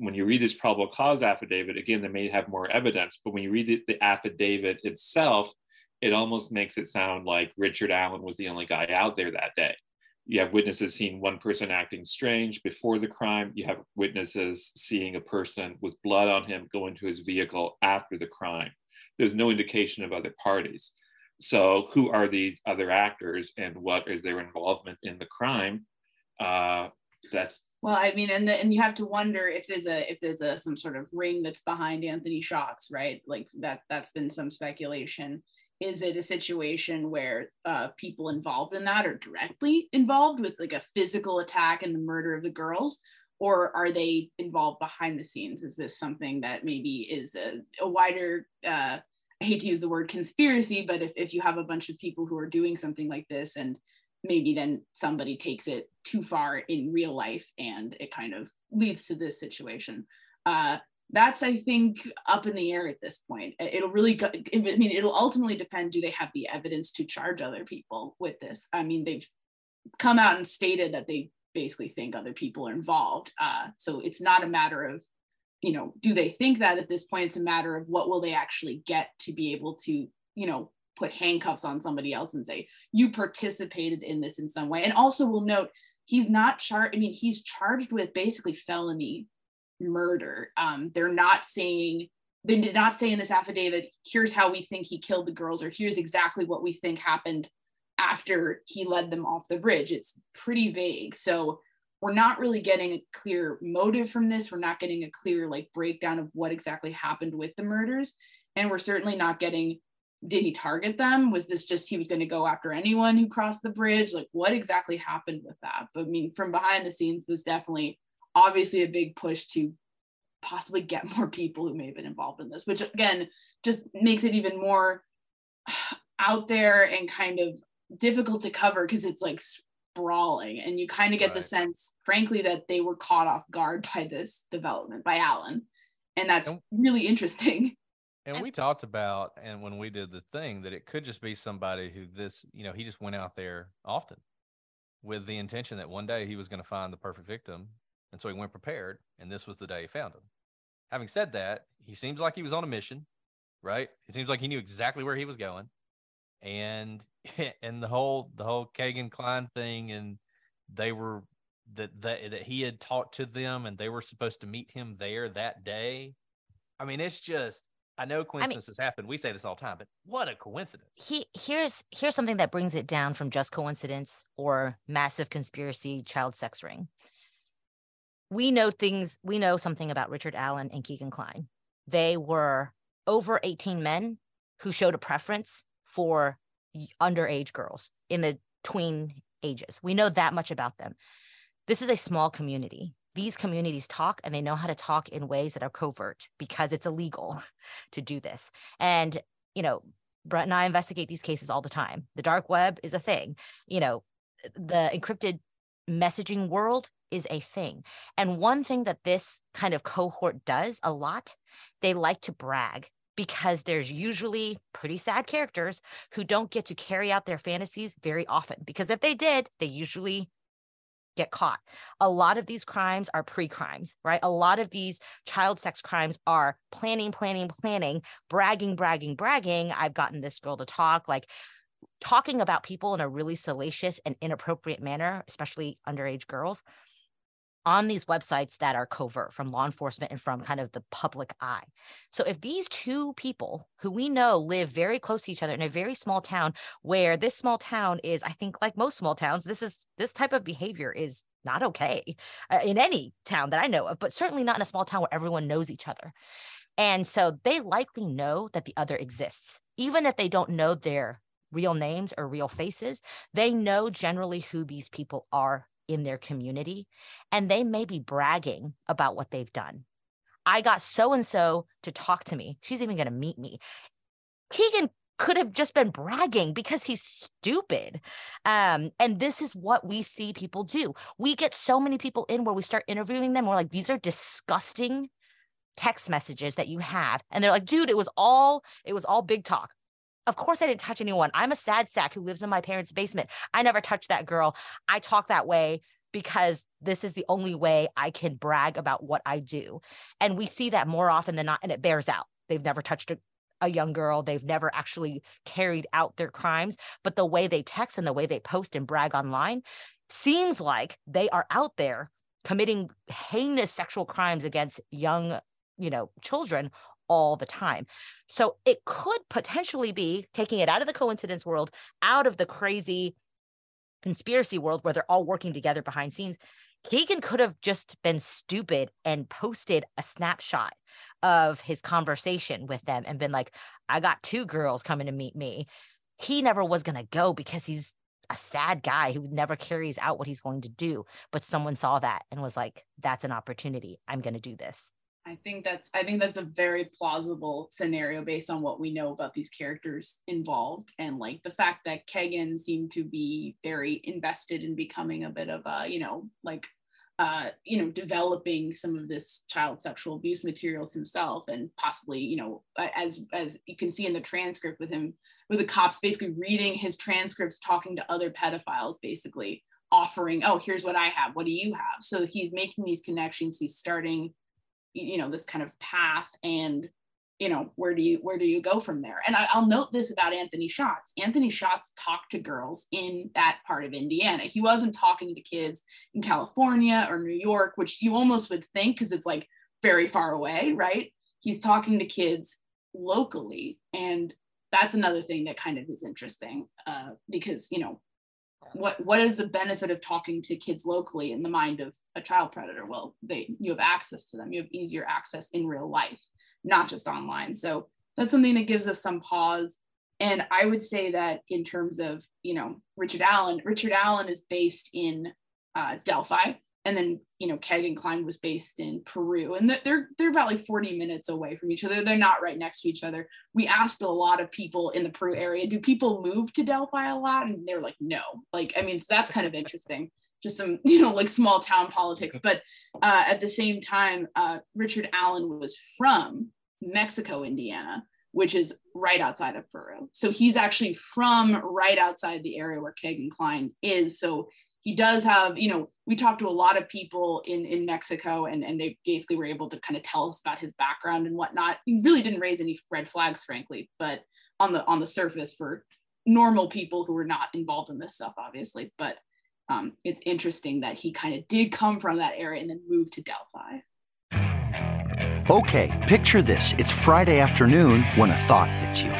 When you read this probable cause affidavit, again, they may have more evidence, but when you read the, the affidavit itself, it almost makes it sound like Richard Allen was the only guy out there that day. You have witnesses seeing one person acting strange before the crime. You have witnesses seeing a person with blood on him go into his vehicle after the crime. There's no indication of other parties. So, who are these other actors and what is their involvement in the crime? Uh, that's Well, I mean, and the, and you have to wonder if there's a if there's a some sort of ring that's behind Anthony Shots, right? Like that that's been some speculation. Is it a situation where uh, people involved in that are directly involved with like a physical attack and the murder of the girls, or are they involved behind the scenes? Is this something that maybe is a, a wider uh, I hate to use the word conspiracy, but if, if you have a bunch of people who are doing something like this and maybe then somebody takes it too far in real life and it kind of leads to this situation. Uh, that's, I think, up in the air at this point. It- It'll really, go, I mean, it'll ultimately depend do they have the evidence to charge other people with this? I mean, they've come out and stated that they basically think other people are involved. Uh, so it's not a matter of, you know, do they think that at this point? It's a matter of what will they actually get to be able to, you know, put handcuffs on somebody else and say, you participated in this in some way. And also, we'll note he's not charged. I mean, he's charged with basically felony murder. Um, they're not saying, they did not say in this affidavit, here's how we think he killed the girls, or here's exactly what we think happened after he led them off the bridge. It's pretty vague. So we're not really getting a clear motive from this. We're not getting a clear like breakdown of what exactly happened with the murders. And we're certainly not getting did he target them? Was this just he was going to go after anyone who crossed the bridge? Like what exactly happened with that? But I mean, from behind the scenes, there's definitely obviously a big push to possibly get more people who may have been involved in this, which again just makes it even more out there and kind of difficult to cover because it's like sprawling and you kind of get the sense frankly that they were caught off guard by this development by Allen and that's really interesting And we talked about, and when we did the thing, that it could just be somebody who this, you know, he just went out there often with the intention that one day he was going to find the perfect victim. And so he went prepared, and this was the day he found him. Having said that, he seems like he was on a mission, right? He seems like he knew exactly where he was going. And and the whole the whole Kegan Kline thing, and they were that that that he had talked to them and they were supposed to meet him there that day. I mean, it's just I know coincidences happen. We say this all the time, but what a coincidence. he here's here's something that brings it down from just coincidence or massive conspiracy child sex ring. We know things we know something about richard allen and kegan kline. They were over 18 men who showed a preference for underage girls in the tween ages. We know that much about them. This is a small community these communities talk and they know how to talk in ways that are covert because it's illegal to do this and you know Brett and I investigate these cases all the time. The dark web is a thing. You know, the encrypted messaging world is a thing. And one thing that this kind of cohort does a lot, they like to brag because there's usually pretty sad characters who don't get to carry out their fantasies very often. Because if they did, they usually get caught. A lot of these crimes are pre crimes, right? A lot of these child sex crimes are planning, planning, planning, bragging, bragging, bragging. I've gotten this girl to talk, like talking about people in a really salacious and inappropriate manner, especially underage girls on these websites that are covert from law enforcement and from kind of the public eye. So if these two people who we know live very close to each other in a very small town where this small town is I think like most small towns this is this type of behavior is not okay uh, in any town that I know of, but certainly not in a small town where everyone knows each other. And so they likely know that the other exists, even if they don't know their real names or real faces. They know generally who these people are in their community, and they may be bragging about what they've done. I got so and so to talk to me. She's even going to meet me. Kegan could have just been bragging because he's stupid. Um, and this is what we see people do. We get so many people in where we start interviewing them. We're like, these are disgusting text messages that you have. And they're like, dude, it was all, it was all big talk. Of course, I didn't touch anyone. I'm a sad sack who lives in my parents' basement. I never touched that girl. I talk that way because this is the only way I can brag about what I do. And we see that more often than not, and it bears out. They've never touched a, a young girl. They've never actually carried out their crimes. But the way they text and the way they post and brag online seems like they are out there committing heinous sexual crimes against young, you know, children all the time. So it could potentially be taking it out of the coincidence world, out of the crazy conspiracy world where they're all working together behind scenes. Kegan could have just been stupid and posted a snapshot of his conversation with them and been like, I got two girls coming to meet me. He never was going to go because he's a sad guy who never carries out what he's going to do. But someone saw that and was like, that's an opportunity. I'm going to do this. I think that's I think that's a very plausible scenario based on what we know about these characters involved and like the fact that Kegan seemed to be very invested in becoming a bit of a, you know, like uh, you know, developing some of this child sexual abuse materials himself, and possibly, you know, as as you can see in the transcript with him, with the cops basically reading his transcripts, talking to other pedophiles, basically offering, oh, here's what I have, what do you have? So he's making these connections. He's starting, you know, this kind of path, and you know where do you where do you go from there? And I, will note this about anthony shots anthony shots talked to girls in that part of indiana. He wasn't talking to kids in california or new york which you almost would think because it's like very far away right? He's talking to kids locally and that's another thing that kind of is interesting uh, because you know what what is the benefit of talking to kids locally in the mind of a child predator well they you have access to them you have easier access in real life not just online. So that's something that gives us some pause. And I would say that in terms of, you know, Richard Allen, Richard Allen is based in uh, Delphi. And then, you know, Kegan kline was based in Peru. And they're they're about like 40 minutes away from each other. They're not right next to each other. We asked a lot of people in the Peru area, do people move to Delphi a lot? And they're like, no. Like, I mean, so that's kind of interesting just some you know like small town politics but uh, at the same time uh, richard allen was from mexico indiana which is right outside of peru so he's actually from right outside the area where kegan kline is so he does have you know we talked to a lot of people in in mexico and and they basically were able to kind of tell us about his background and whatnot he really didn't raise any red flags frankly but on the on the surface for normal people who were not involved in this stuff obviously but um, it's interesting that he kind of did come from that area and then moved to Delphi. Okay, picture this. It's Friday afternoon when a thought hits you.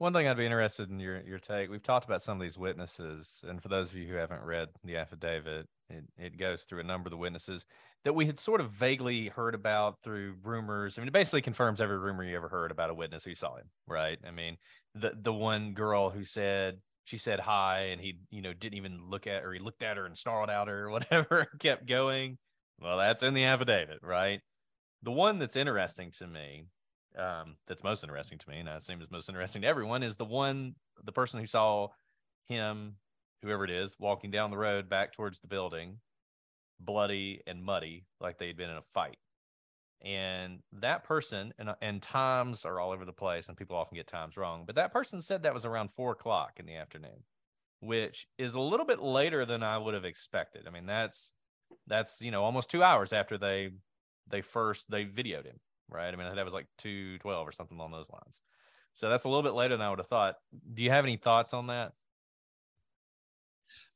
One thing I'd be interested in your your take. We've talked about some of these witnesses, and for those of you who haven't read the affidavit, it, it goes through a number of the witnesses that we had sort of vaguely heard about through rumors. I mean, it basically confirms every rumor you ever heard about a witness who saw him, right? I mean, the the one girl who said she said hi and he, you know, didn't even look at her, he looked at her and snarled at her or whatever, kept going. Well, that's in the affidavit, right? The one that's interesting to me um, that's most interesting to me, and it seems most interesting to everyone, is the one, the person who saw him, whoever it is, walking down the road back towards the building, bloody and muddy, like they'd been in a fight. And that person, and, and times are all over the place, and people often get times wrong, but that person said that was around four o'clock in the afternoon, which is a little bit later than I would have expected. I mean, that's that's you know almost two hours after they they first they videoed him right? I mean, that was like 212 or something along those lines. So that's a little bit later than I would have thought. Do you have any thoughts on that?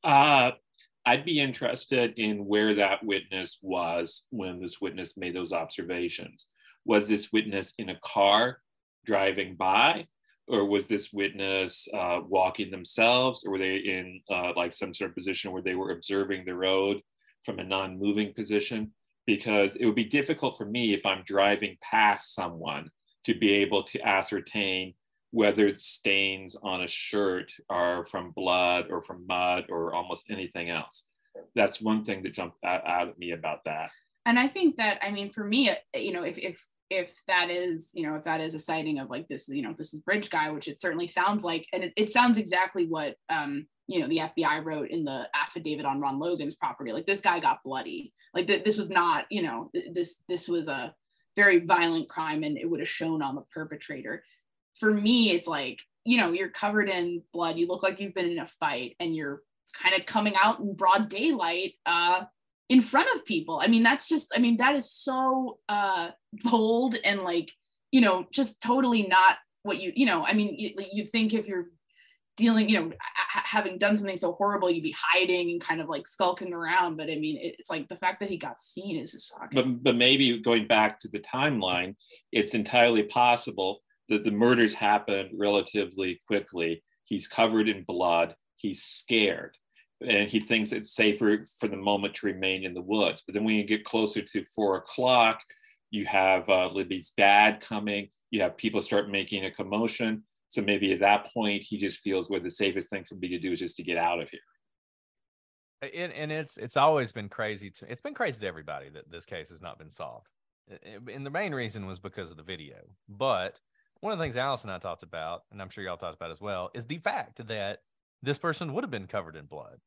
Uh, I'd be interested in where that witness was when this witness made those observations. Was this witness in a car driving by? Or was this witness uh, walking themselves? Or were they in uh, like some sort of position where they were observing the road from a non moving position? Because it would be difficult for me if I'm driving past someone to be able to ascertain whether stains on a shirt are from blood or from mud or almost anything else. That's one thing that jumped out, out at me about that. And I think that, I mean, for me, you know, if, if, if that is, you know, if that is a sighting of like this, you know, this is bridge guy, which it certainly sounds like, and it, it sounds exactly what, um, you know the FBI wrote in the affidavit on Ron Logan's property. Like this guy got bloody. Like th- this was not you know this this was a very violent crime and it would have shown on the perpetrator. For me, it's like you know you're covered in blood. You look like you've been in a fight and you're kind of coming out in broad daylight uh, in front of people. I mean that's just I mean that is so uh, bold and like you know just totally not what you you know I mean you, you think if you're dealing, you know, having done something so horrible, you'd be hiding and kind of like skulking around. But I mean, it's like the fact that he got seen is just shocking. But, but maybe going back to the timeline, it's entirely possible that the murders happened relatively quickly. He's covered in blood. He's scared. And he thinks it's safer for the moment to remain in the woods. But then when you get closer to four o'clock, you have uh, Libby's dad coming. You have people start making a commotion so maybe at that point, he just feels what the safest thing for me to do is just to get out of here. And, and it's it's always been crazy to it's been crazy to everybody that this case has not been solved. And the main reason was because of the video. But one of the things Alice and I talked about, and I'm sure y'all talked about as well, is the fact that this person would have been covered in blood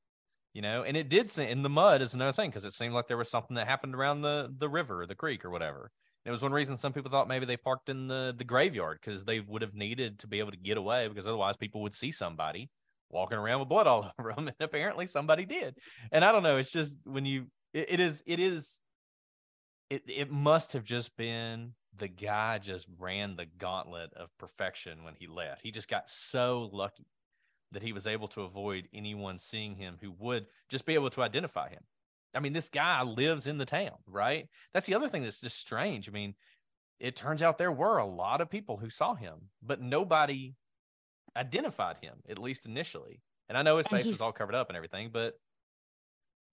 you know and it did seem in the mud is another thing because it seemed like there was something that happened around the the river or the creek or whatever it was one reason some people thought maybe they parked in the, the graveyard because they would have needed to be able to get away because otherwise people would see somebody walking around with blood all over them. And apparently somebody did. And I don't know. It's just when you, it, it is, it is, it, it must have just been the guy just ran the gauntlet of perfection when he left. He just got so lucky that he was able to avoid anyone seeing him who would just be able to identify him. I mean, this guy lives in the town, right? That's the other thing that's just strange. I mean, it turns out there were a lot of people who saw him, but nobody identified him, at least initially. And I know his face was all covered up and everything, but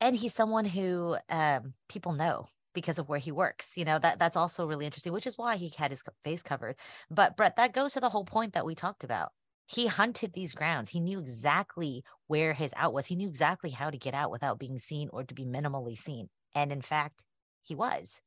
and he's someone who um, people know because of where he works. You know, that that's also really interesting, which is why he had his face covered. But Brett, that goes to the whole point that we talked about he hunted these grounds. He knew exactly where his out was. He knew exactly how to get out without being seen or to be minimally seen. And in fact, he was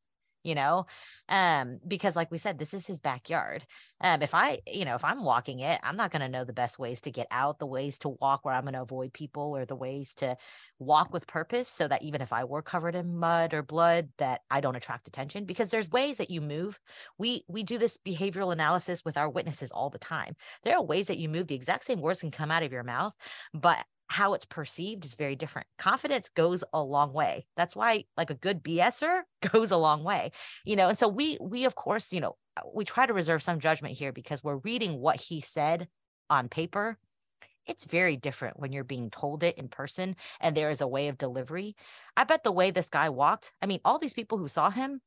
you know um because like we said this is his backyard. Um if i you know if i'm walking it i'm not going to know the best ways to get out the ways to walk where i'm going to avoid people or the ways to walk with purpose so that even if i were covered in mud or blood that i don't attract attention. Because there's ways that you move. We we do this behavioral analysis with our witnesses all the time. There are ways that you move. The exact same words can come out of your mouth but how it's perceived is very different. Confidence goes a long way. That's why like a good BSer goes a long way. You know, and so we we of course, you know, uh, we try to reserve some judgment here because we're reading what he said on paper. it's very different when you're being told it in person and there is a way of delivery. I bet the way this guy walked, I mean, all these people who saw him,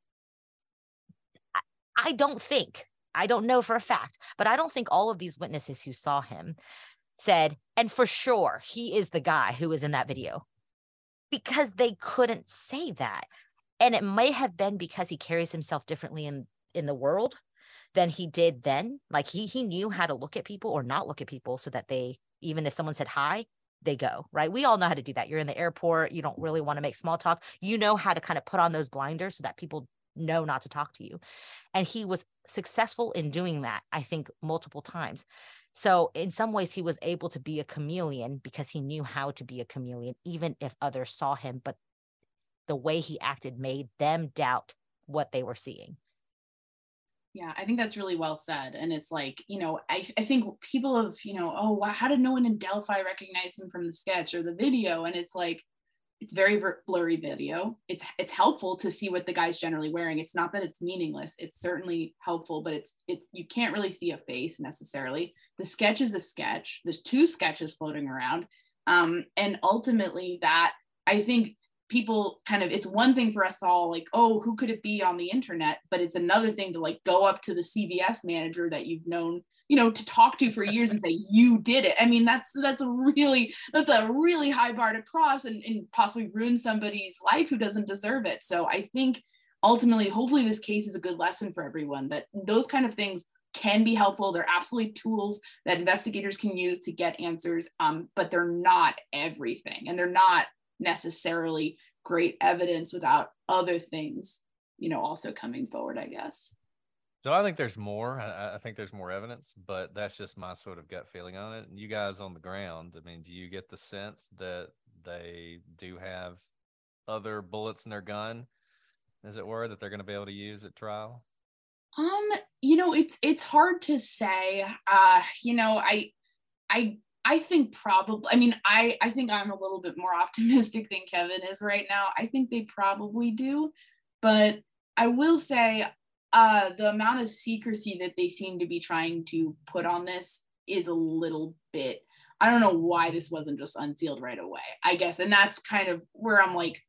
I, I don't think, I don't know for a fact, but I don't think all of these witnesses who saw him said, and for sure, he is the guy who was in that video because they couldn't say that. And it may have been because he carries himself differently in, in the world than he did then. Like he he knew how to look at people or not look at people so that they even if someone said hi, they go, right? We all know how to do that. You're in the airport, you don't really want to make small talk. You know how to kind of put on those blinders so that people know not to talk to you. And he was successful in doing that, I think, multiple times. So, in some ways, he was able to be a chameleon because he knew how to be a chameleon, even if others saw him. But the way he acted made them doubt what they were seeing. Yeah, I think that's really well said. And it's like, you know, I, I think people have, you know, oh, how did no one in Delphi recognize him from the sketch or the video? And it's like, it's very blurry video. It's it's helpful to see what the guy's generally wearing. It's not that it's meaningless. It's certainly helpful, but it's it you can't really see a face necessarily. The sketch is a sketch. There's two sketches floating around. Um, and ultimately that I think people kind of it's one thing for us all like oh who could it be on the internet but it's another thing to like go up to the CVS manager that you've known you know to talk to for years and say you did it i mean that's that's a really that's a really high bar to cross and, and possibly ruin somebody's life who doesn't deserve it so i think ultimately hopefully this case is a good lesson for everyone that those kind of things can be helpful. They're absolutely tools that investigators can use to get answers, um, but they're not everything. And they're not necessarily great evidence without other things, you know, also coming forward, I guess. So I think there's more. I, I, think there's more evidence, but that's just my sort of gut feeling on it. And you guys on the ground, I mean, do you get the sense that they do have other bullets in their gun, as it were, that they're going to be able to use at trial? Um, you know, it's it's hard to say. Uh, you know, I I I think probably, I mean, I, I think I'm a little bit more optimistic than Kevin is right now. I think they probably do. But I will say uh, the amount of secrecy that they seem to be trying to put on this is a little bit, I don't know why this wasn't just unsealed right away, I guess. And that's kind of where I'm like,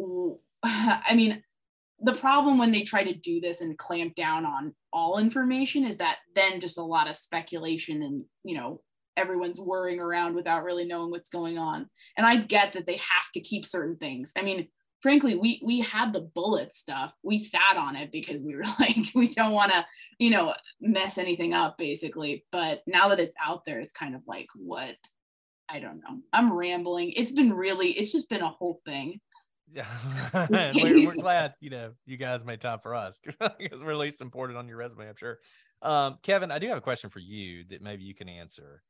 I mean, the problem when they try to do this and clamp down on all information is that then just a lot of speculation and, you know, everyone's worrying around without really knowing what's going on. And I get that they have to keep certain things. I mean, frankly, we we had the bullet stuff. We sat on it because we were like, we don't want to, you know, mess anything up, basically. But now that it's out there, it's kind of like, what? I don't know. I'm rambling. It's been really, it's just been a whole thing. Yeah, we're, we're, glad you know you guys made time for us because we're least important on your resume, I'm sure. Um, Kevin, I do have a question for you that maybe you can answer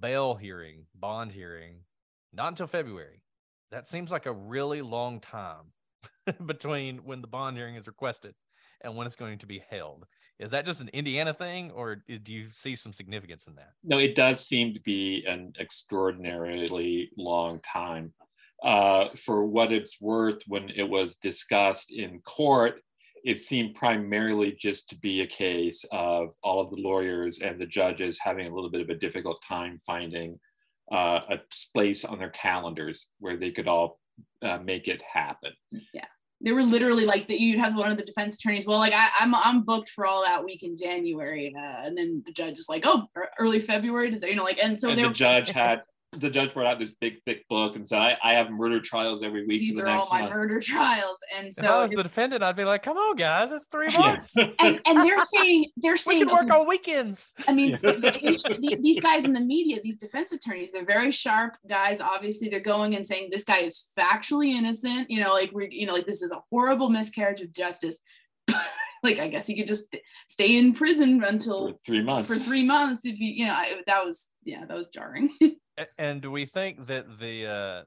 bail hearing, bond hearing, not until February. That seems like a really long time between when the bond hearing is requested and when it's going to be held. Is that just an Indiana thing, or do you see some significance in that? No, it does seem to be an extraordinarily long time. Uh, for what it's worth, when it was discussed in court, it seemed primarily just to be a case of all of the lawyers and the judges having a little bit of a difficult time finding uh, a space on their calendars where they could all uh, make it happen. Yeah. They were literally like that. You'd have one of the defense attorneys. Well, like I, am I'm, I'm booked for all that week in January, uh, and then the judge is like, "Oh, early February." Does that you know like? And so and the judge had the judge brought out this big thick book and said, "I, I have murder trials every week." These for the are all my month. murder trials, and so if I was the defendant, I'd be like, "Come on, guys, it's three months." and, and they're saying they're saying we can work on weekends. I mean, these guys in the media, these defense attorneys, they're very sharp guys. Obviously, they're going and saying this guy is factually innocent. You know, like we're you know like this is a horrible miscarriage of justice. like I guess he could just stay in prison until for three months. For three months, if you you know I, that was yeah that was jarring. And do we think that the uh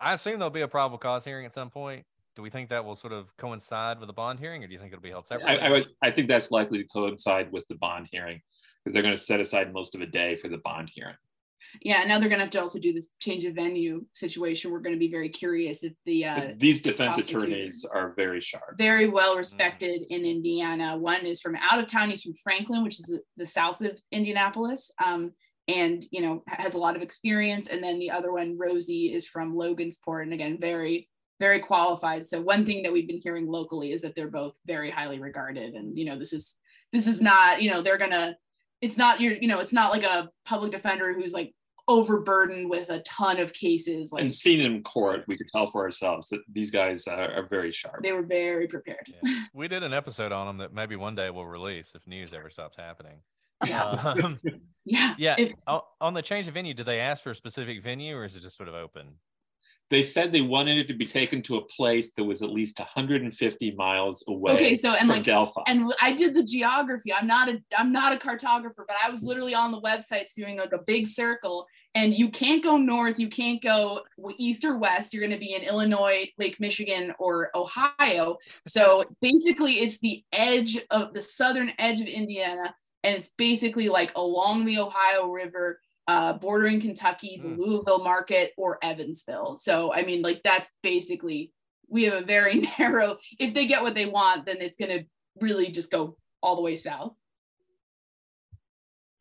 I assume there'll be a probable cause hearing at some point. Do we think that will sort of coincide with the bond hearing, or do you think it'll be held separately? I, I, I think that's likely to coincide with the bond hearing because they're going to set aside most of a day for the bond hearing. Yeah, now they're going to have to also do this change of venue situation. We're going to be very curious if the uh, these defense attorneys are very sharp, very well respected mm-hmm. in Indiana. One is from out of town; he's from Franklin, which is the, the south of Indianapolis. Um, and you know has a lot of experience and then the other one Rozzi is from logansport and again very very qualified so one thing that we've been hearing locally is that they're both very highly regarded and you know this is this is not you know they're gonna it's not your you know it's not like a public defender who's like overburdened with a ton of cases like and seen in court, we could tell for ourselves that these guys are, are very sharp. they were very prepared Yeah. We did an episode on them that maybe one day we'll release if news ever stops happening. Yeah. Um, yeah yeah. If- on the change of venue, did they ask for a specific venue or is it just sort of open? They said they wanted it to be taken to a place that was at least 150 miles away okay so and from like Delphi. and i did the geography i'm not a i'm not a cartographer but i was literally on the websites doing like a big circle and you can't go north you can't go east or west you're going to be in illinois lake michigan or ohio so basically it's the edge of the southern edge of indiana and it's basically like along the ohio river uh, bordering kentucky the Mm. louisville market or evansville so i mean like that's basically we have a very narrow if they get what they want then it's going to really just go all the way south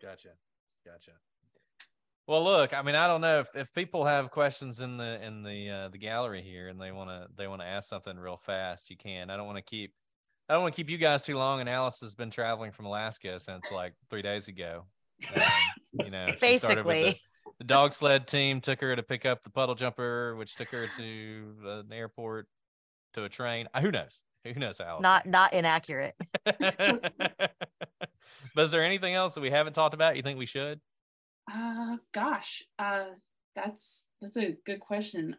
Gotcha. Gotcha. Well, look, I mean, I don't know if, if people have questions in the in the uh, the gallery here and they want to they want to ask something real fast, you can. I don't want to keep I don't want to keep you guys too long. And Alice has been traveling from Alaska since like three days ago. Um, you know, she started with Basically. the, the dog sled team took her to pick up the puddle jumper, which took her to an airport, to a train. Uh, who knows? Who knows how? Alice Not not inaccurate. but is there anything else that we haven't talked about? You think we should? uh gosh uh that's that's a good question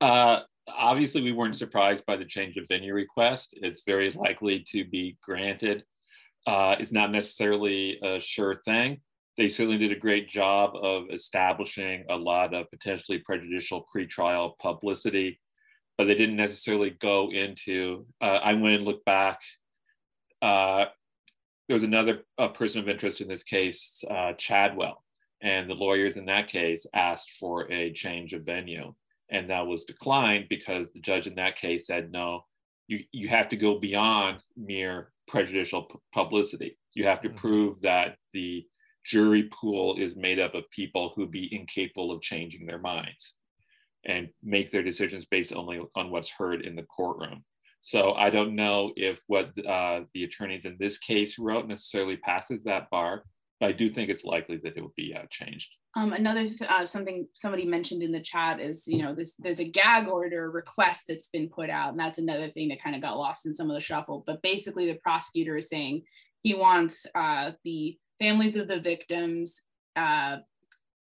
Uh, obviously, we weren't surprised by the change of venue request. It's very likely to be granted. Uh, it's not necessarily a sure thing. They certainly did a great job of establishing a lot of potentially prejudicial pretrial publicity, but they didn't necessarily go into. Uh, I went and looked back. Uh, there was another uh, person of interest in this case, uh, Chadwell, and the lawyers in that case asked for a change of venue and that was declined because the judge in that case said no you you have to go beyond mere prejudicial pu- publicity you have to Mhm. prove that the jury pool is made up of people who be incapable of changing their minds and make their decisions based only on what's heard in the courtroom so i don't know if what uh, the attorneys in this case wrote necessarily passes that bar i do think it's likely that it will be uh, changed. Um another th- uh, something somebody mentioned in the chat is you know this there's a gag order request that's been put out and that's another thing that kind of got lost in some of the shuffle. But basically the prosecutor is saying he wants uh the families of the victims uh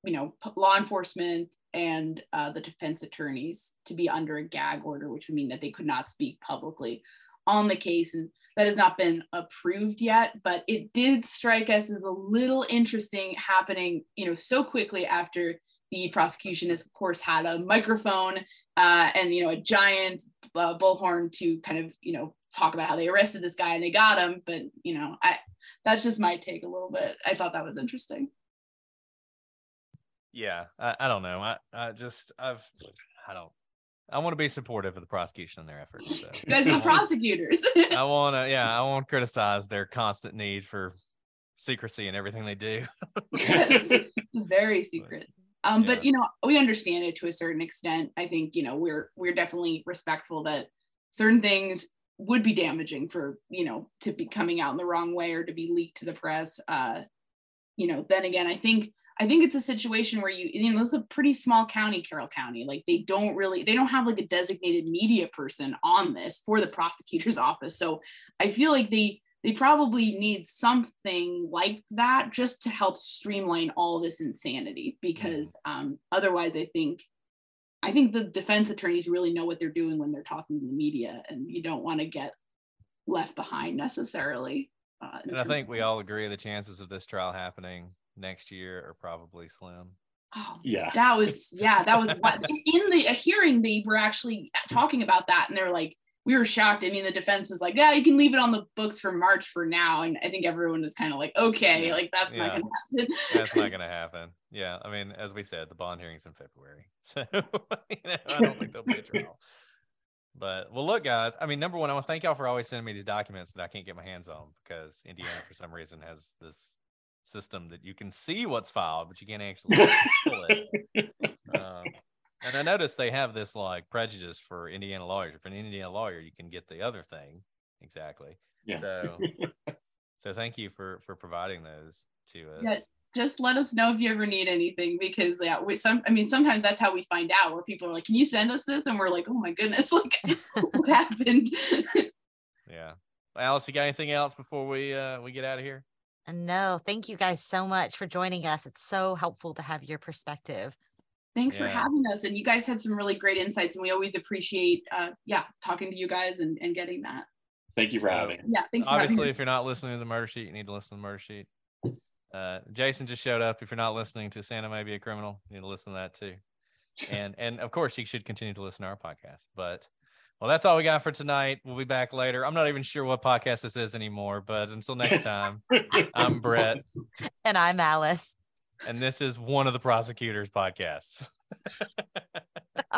you know law enforcement and uh, the defense attorneys to be under a gag order which would mean that they could not speak publicly on the case and that has not been approved yet but it did strike us as a little interesting happening you know so quickly after the prosecution has of course had a microphone uh, and you know a giant uh, bullhorn to kind of you know talk about how they arrested this guy and they got him but you know i that's just my take a little bit i thought that was interesting Yeah, I, I don't know. I, I just I've I don't I want to be supportive of the prosecution and their efforts. So. you are the prosecutors I want to yeah I won't criticize their constant need for secrecy and everything they do. yes, it's very secret. Um, Yeah. but you know, we understand it to a certain extent. I think you know we're we're definitely respectful that certain things would be damaging for you know to be coming out in the wrong way or to be leaked to the press. Uh, you know, then again, I think I think it's a situation where you you know this is a pretty small county, Carroll County. Like they don't really they don't have like a designated media person on this for the prosecutor's office. So I feel like they they probably need something like that just to help streamline all this insanity because um, otherwise i think i think the defense attorneys really know what they're doing when they're talking to the media and you don't want to get left behind necessarily uh, and I think we all agree the chances of this trial happening next year are probably slim. oh, yeah that was yeah that was what in the hearing they were actually talking about that and they're like we were shocked i mean the defense was like yeah you can leave it on the books for march for now and i think everyone was kind of like okay like that's not gonna happen That's not going to happen. Yeah, I mean, as we said, the bond hearing's in February, so you know, I don't think there'll be a trial. But well, look, guys. I mean, number one, I want to thank y'all for always sending me these documents that I can't get my hands on because Indiana, for some reason, has this system that you can see what's filed, but you can't actually pull it. Um, and I noticed they have this like prejudice for Indiana lawyers. If an Indiana lawyer, you can get the other thing exactly. Yeah. So, so thank you for for providing those to us. Yeah, just let us know if you ever need anything because yeah, we some I mean sometimes that's how we find out where people are like, Can you send us this? And we're like, Oh my goodness, like what happened? Yeah. Alice, you got anything else before we uh we get out of here? No, thank you guys so much for joining us. It's so helpful to have your perspective. Thanks for having us. And you guys had some really great insights and we always appreciate uh yeah, talking to you guys and, and getting that. Thank you for having us. Yeah, thanks for Obviously, if you're not listening to the murder sheet, you need to listen to the murder sheet. Uh, Jason just showed up. If you're not listening to Santa May Be a Criminal, you need to listen to that too. And and of course, you should continue to listen to our podcast. But well, that's all we got for tonight. We'll be back later. I'm not even sure what podcast this is anymore. But until next time, I'm Brett, And I'm Alice. and this is one of the prosecutors' podcasts.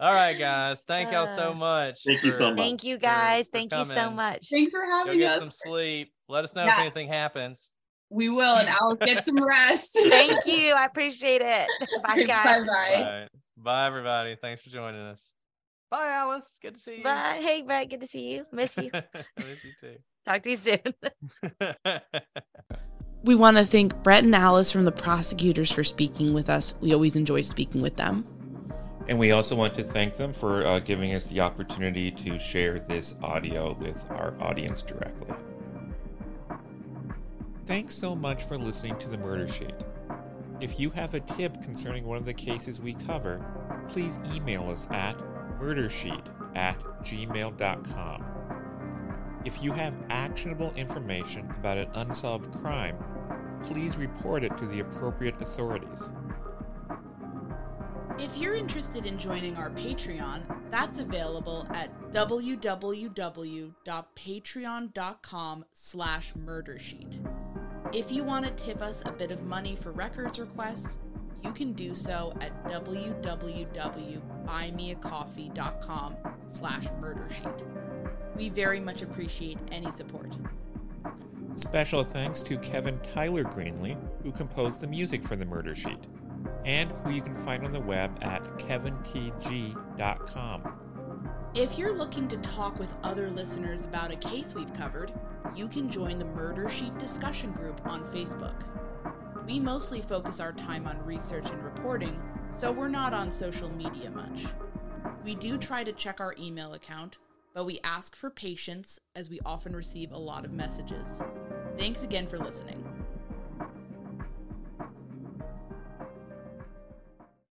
all right, guys. Thank y'all so uh, much. Thank you so much. Thank you for- guys. for Thank you so coming. much. Thanks for Go having get us. some sleep. Let us know Yeah. if anything happens. We will and I'll get some rest. Thank you. I appreciate it. Bye, guys. Bye All bye. right. Bye, everybody. Thanks for joining us. Bye, Alice. Good to see you. Bye. Hey, Brett. Good to see you. Miss you. Miss you too. Talk to you soon. We want to thank Brett and Alice from the prosecutors for speaking with us. We always enjoy speaking with them. And we also want to thank them for uh, giving us the opportunity to share this audio with our audience directly. Thanks so much for listening to the Murder Sheet. If you have a tip concerning one of the cases we cover, please email us at murdersheet at gmail.com. If you have actionable information about an unsolved crime, please report it to the appropriate authorities. If you're interested in joining our Patreon, that's available at www.patreon.com slash murdersheet. If you want to tip us a bit of money for records requests, you can do so at www.buymeacoffee.com slash murdersheet. We very much appreciate any support. Special thanks to Kevin Tyler Greenlee, who composed the music for the Murder Sheet, and who you can find on the web at kevintg.com. If you're looking to talk with other listeners about a case we've covered, you can join the Murder Sheet discussion group on Facebook. We mostly focus our time on research and reporting, so we're not on social media much. We do try to check our email account, but we ask for patience as we often receive a lot of messages. Thanks again for listening.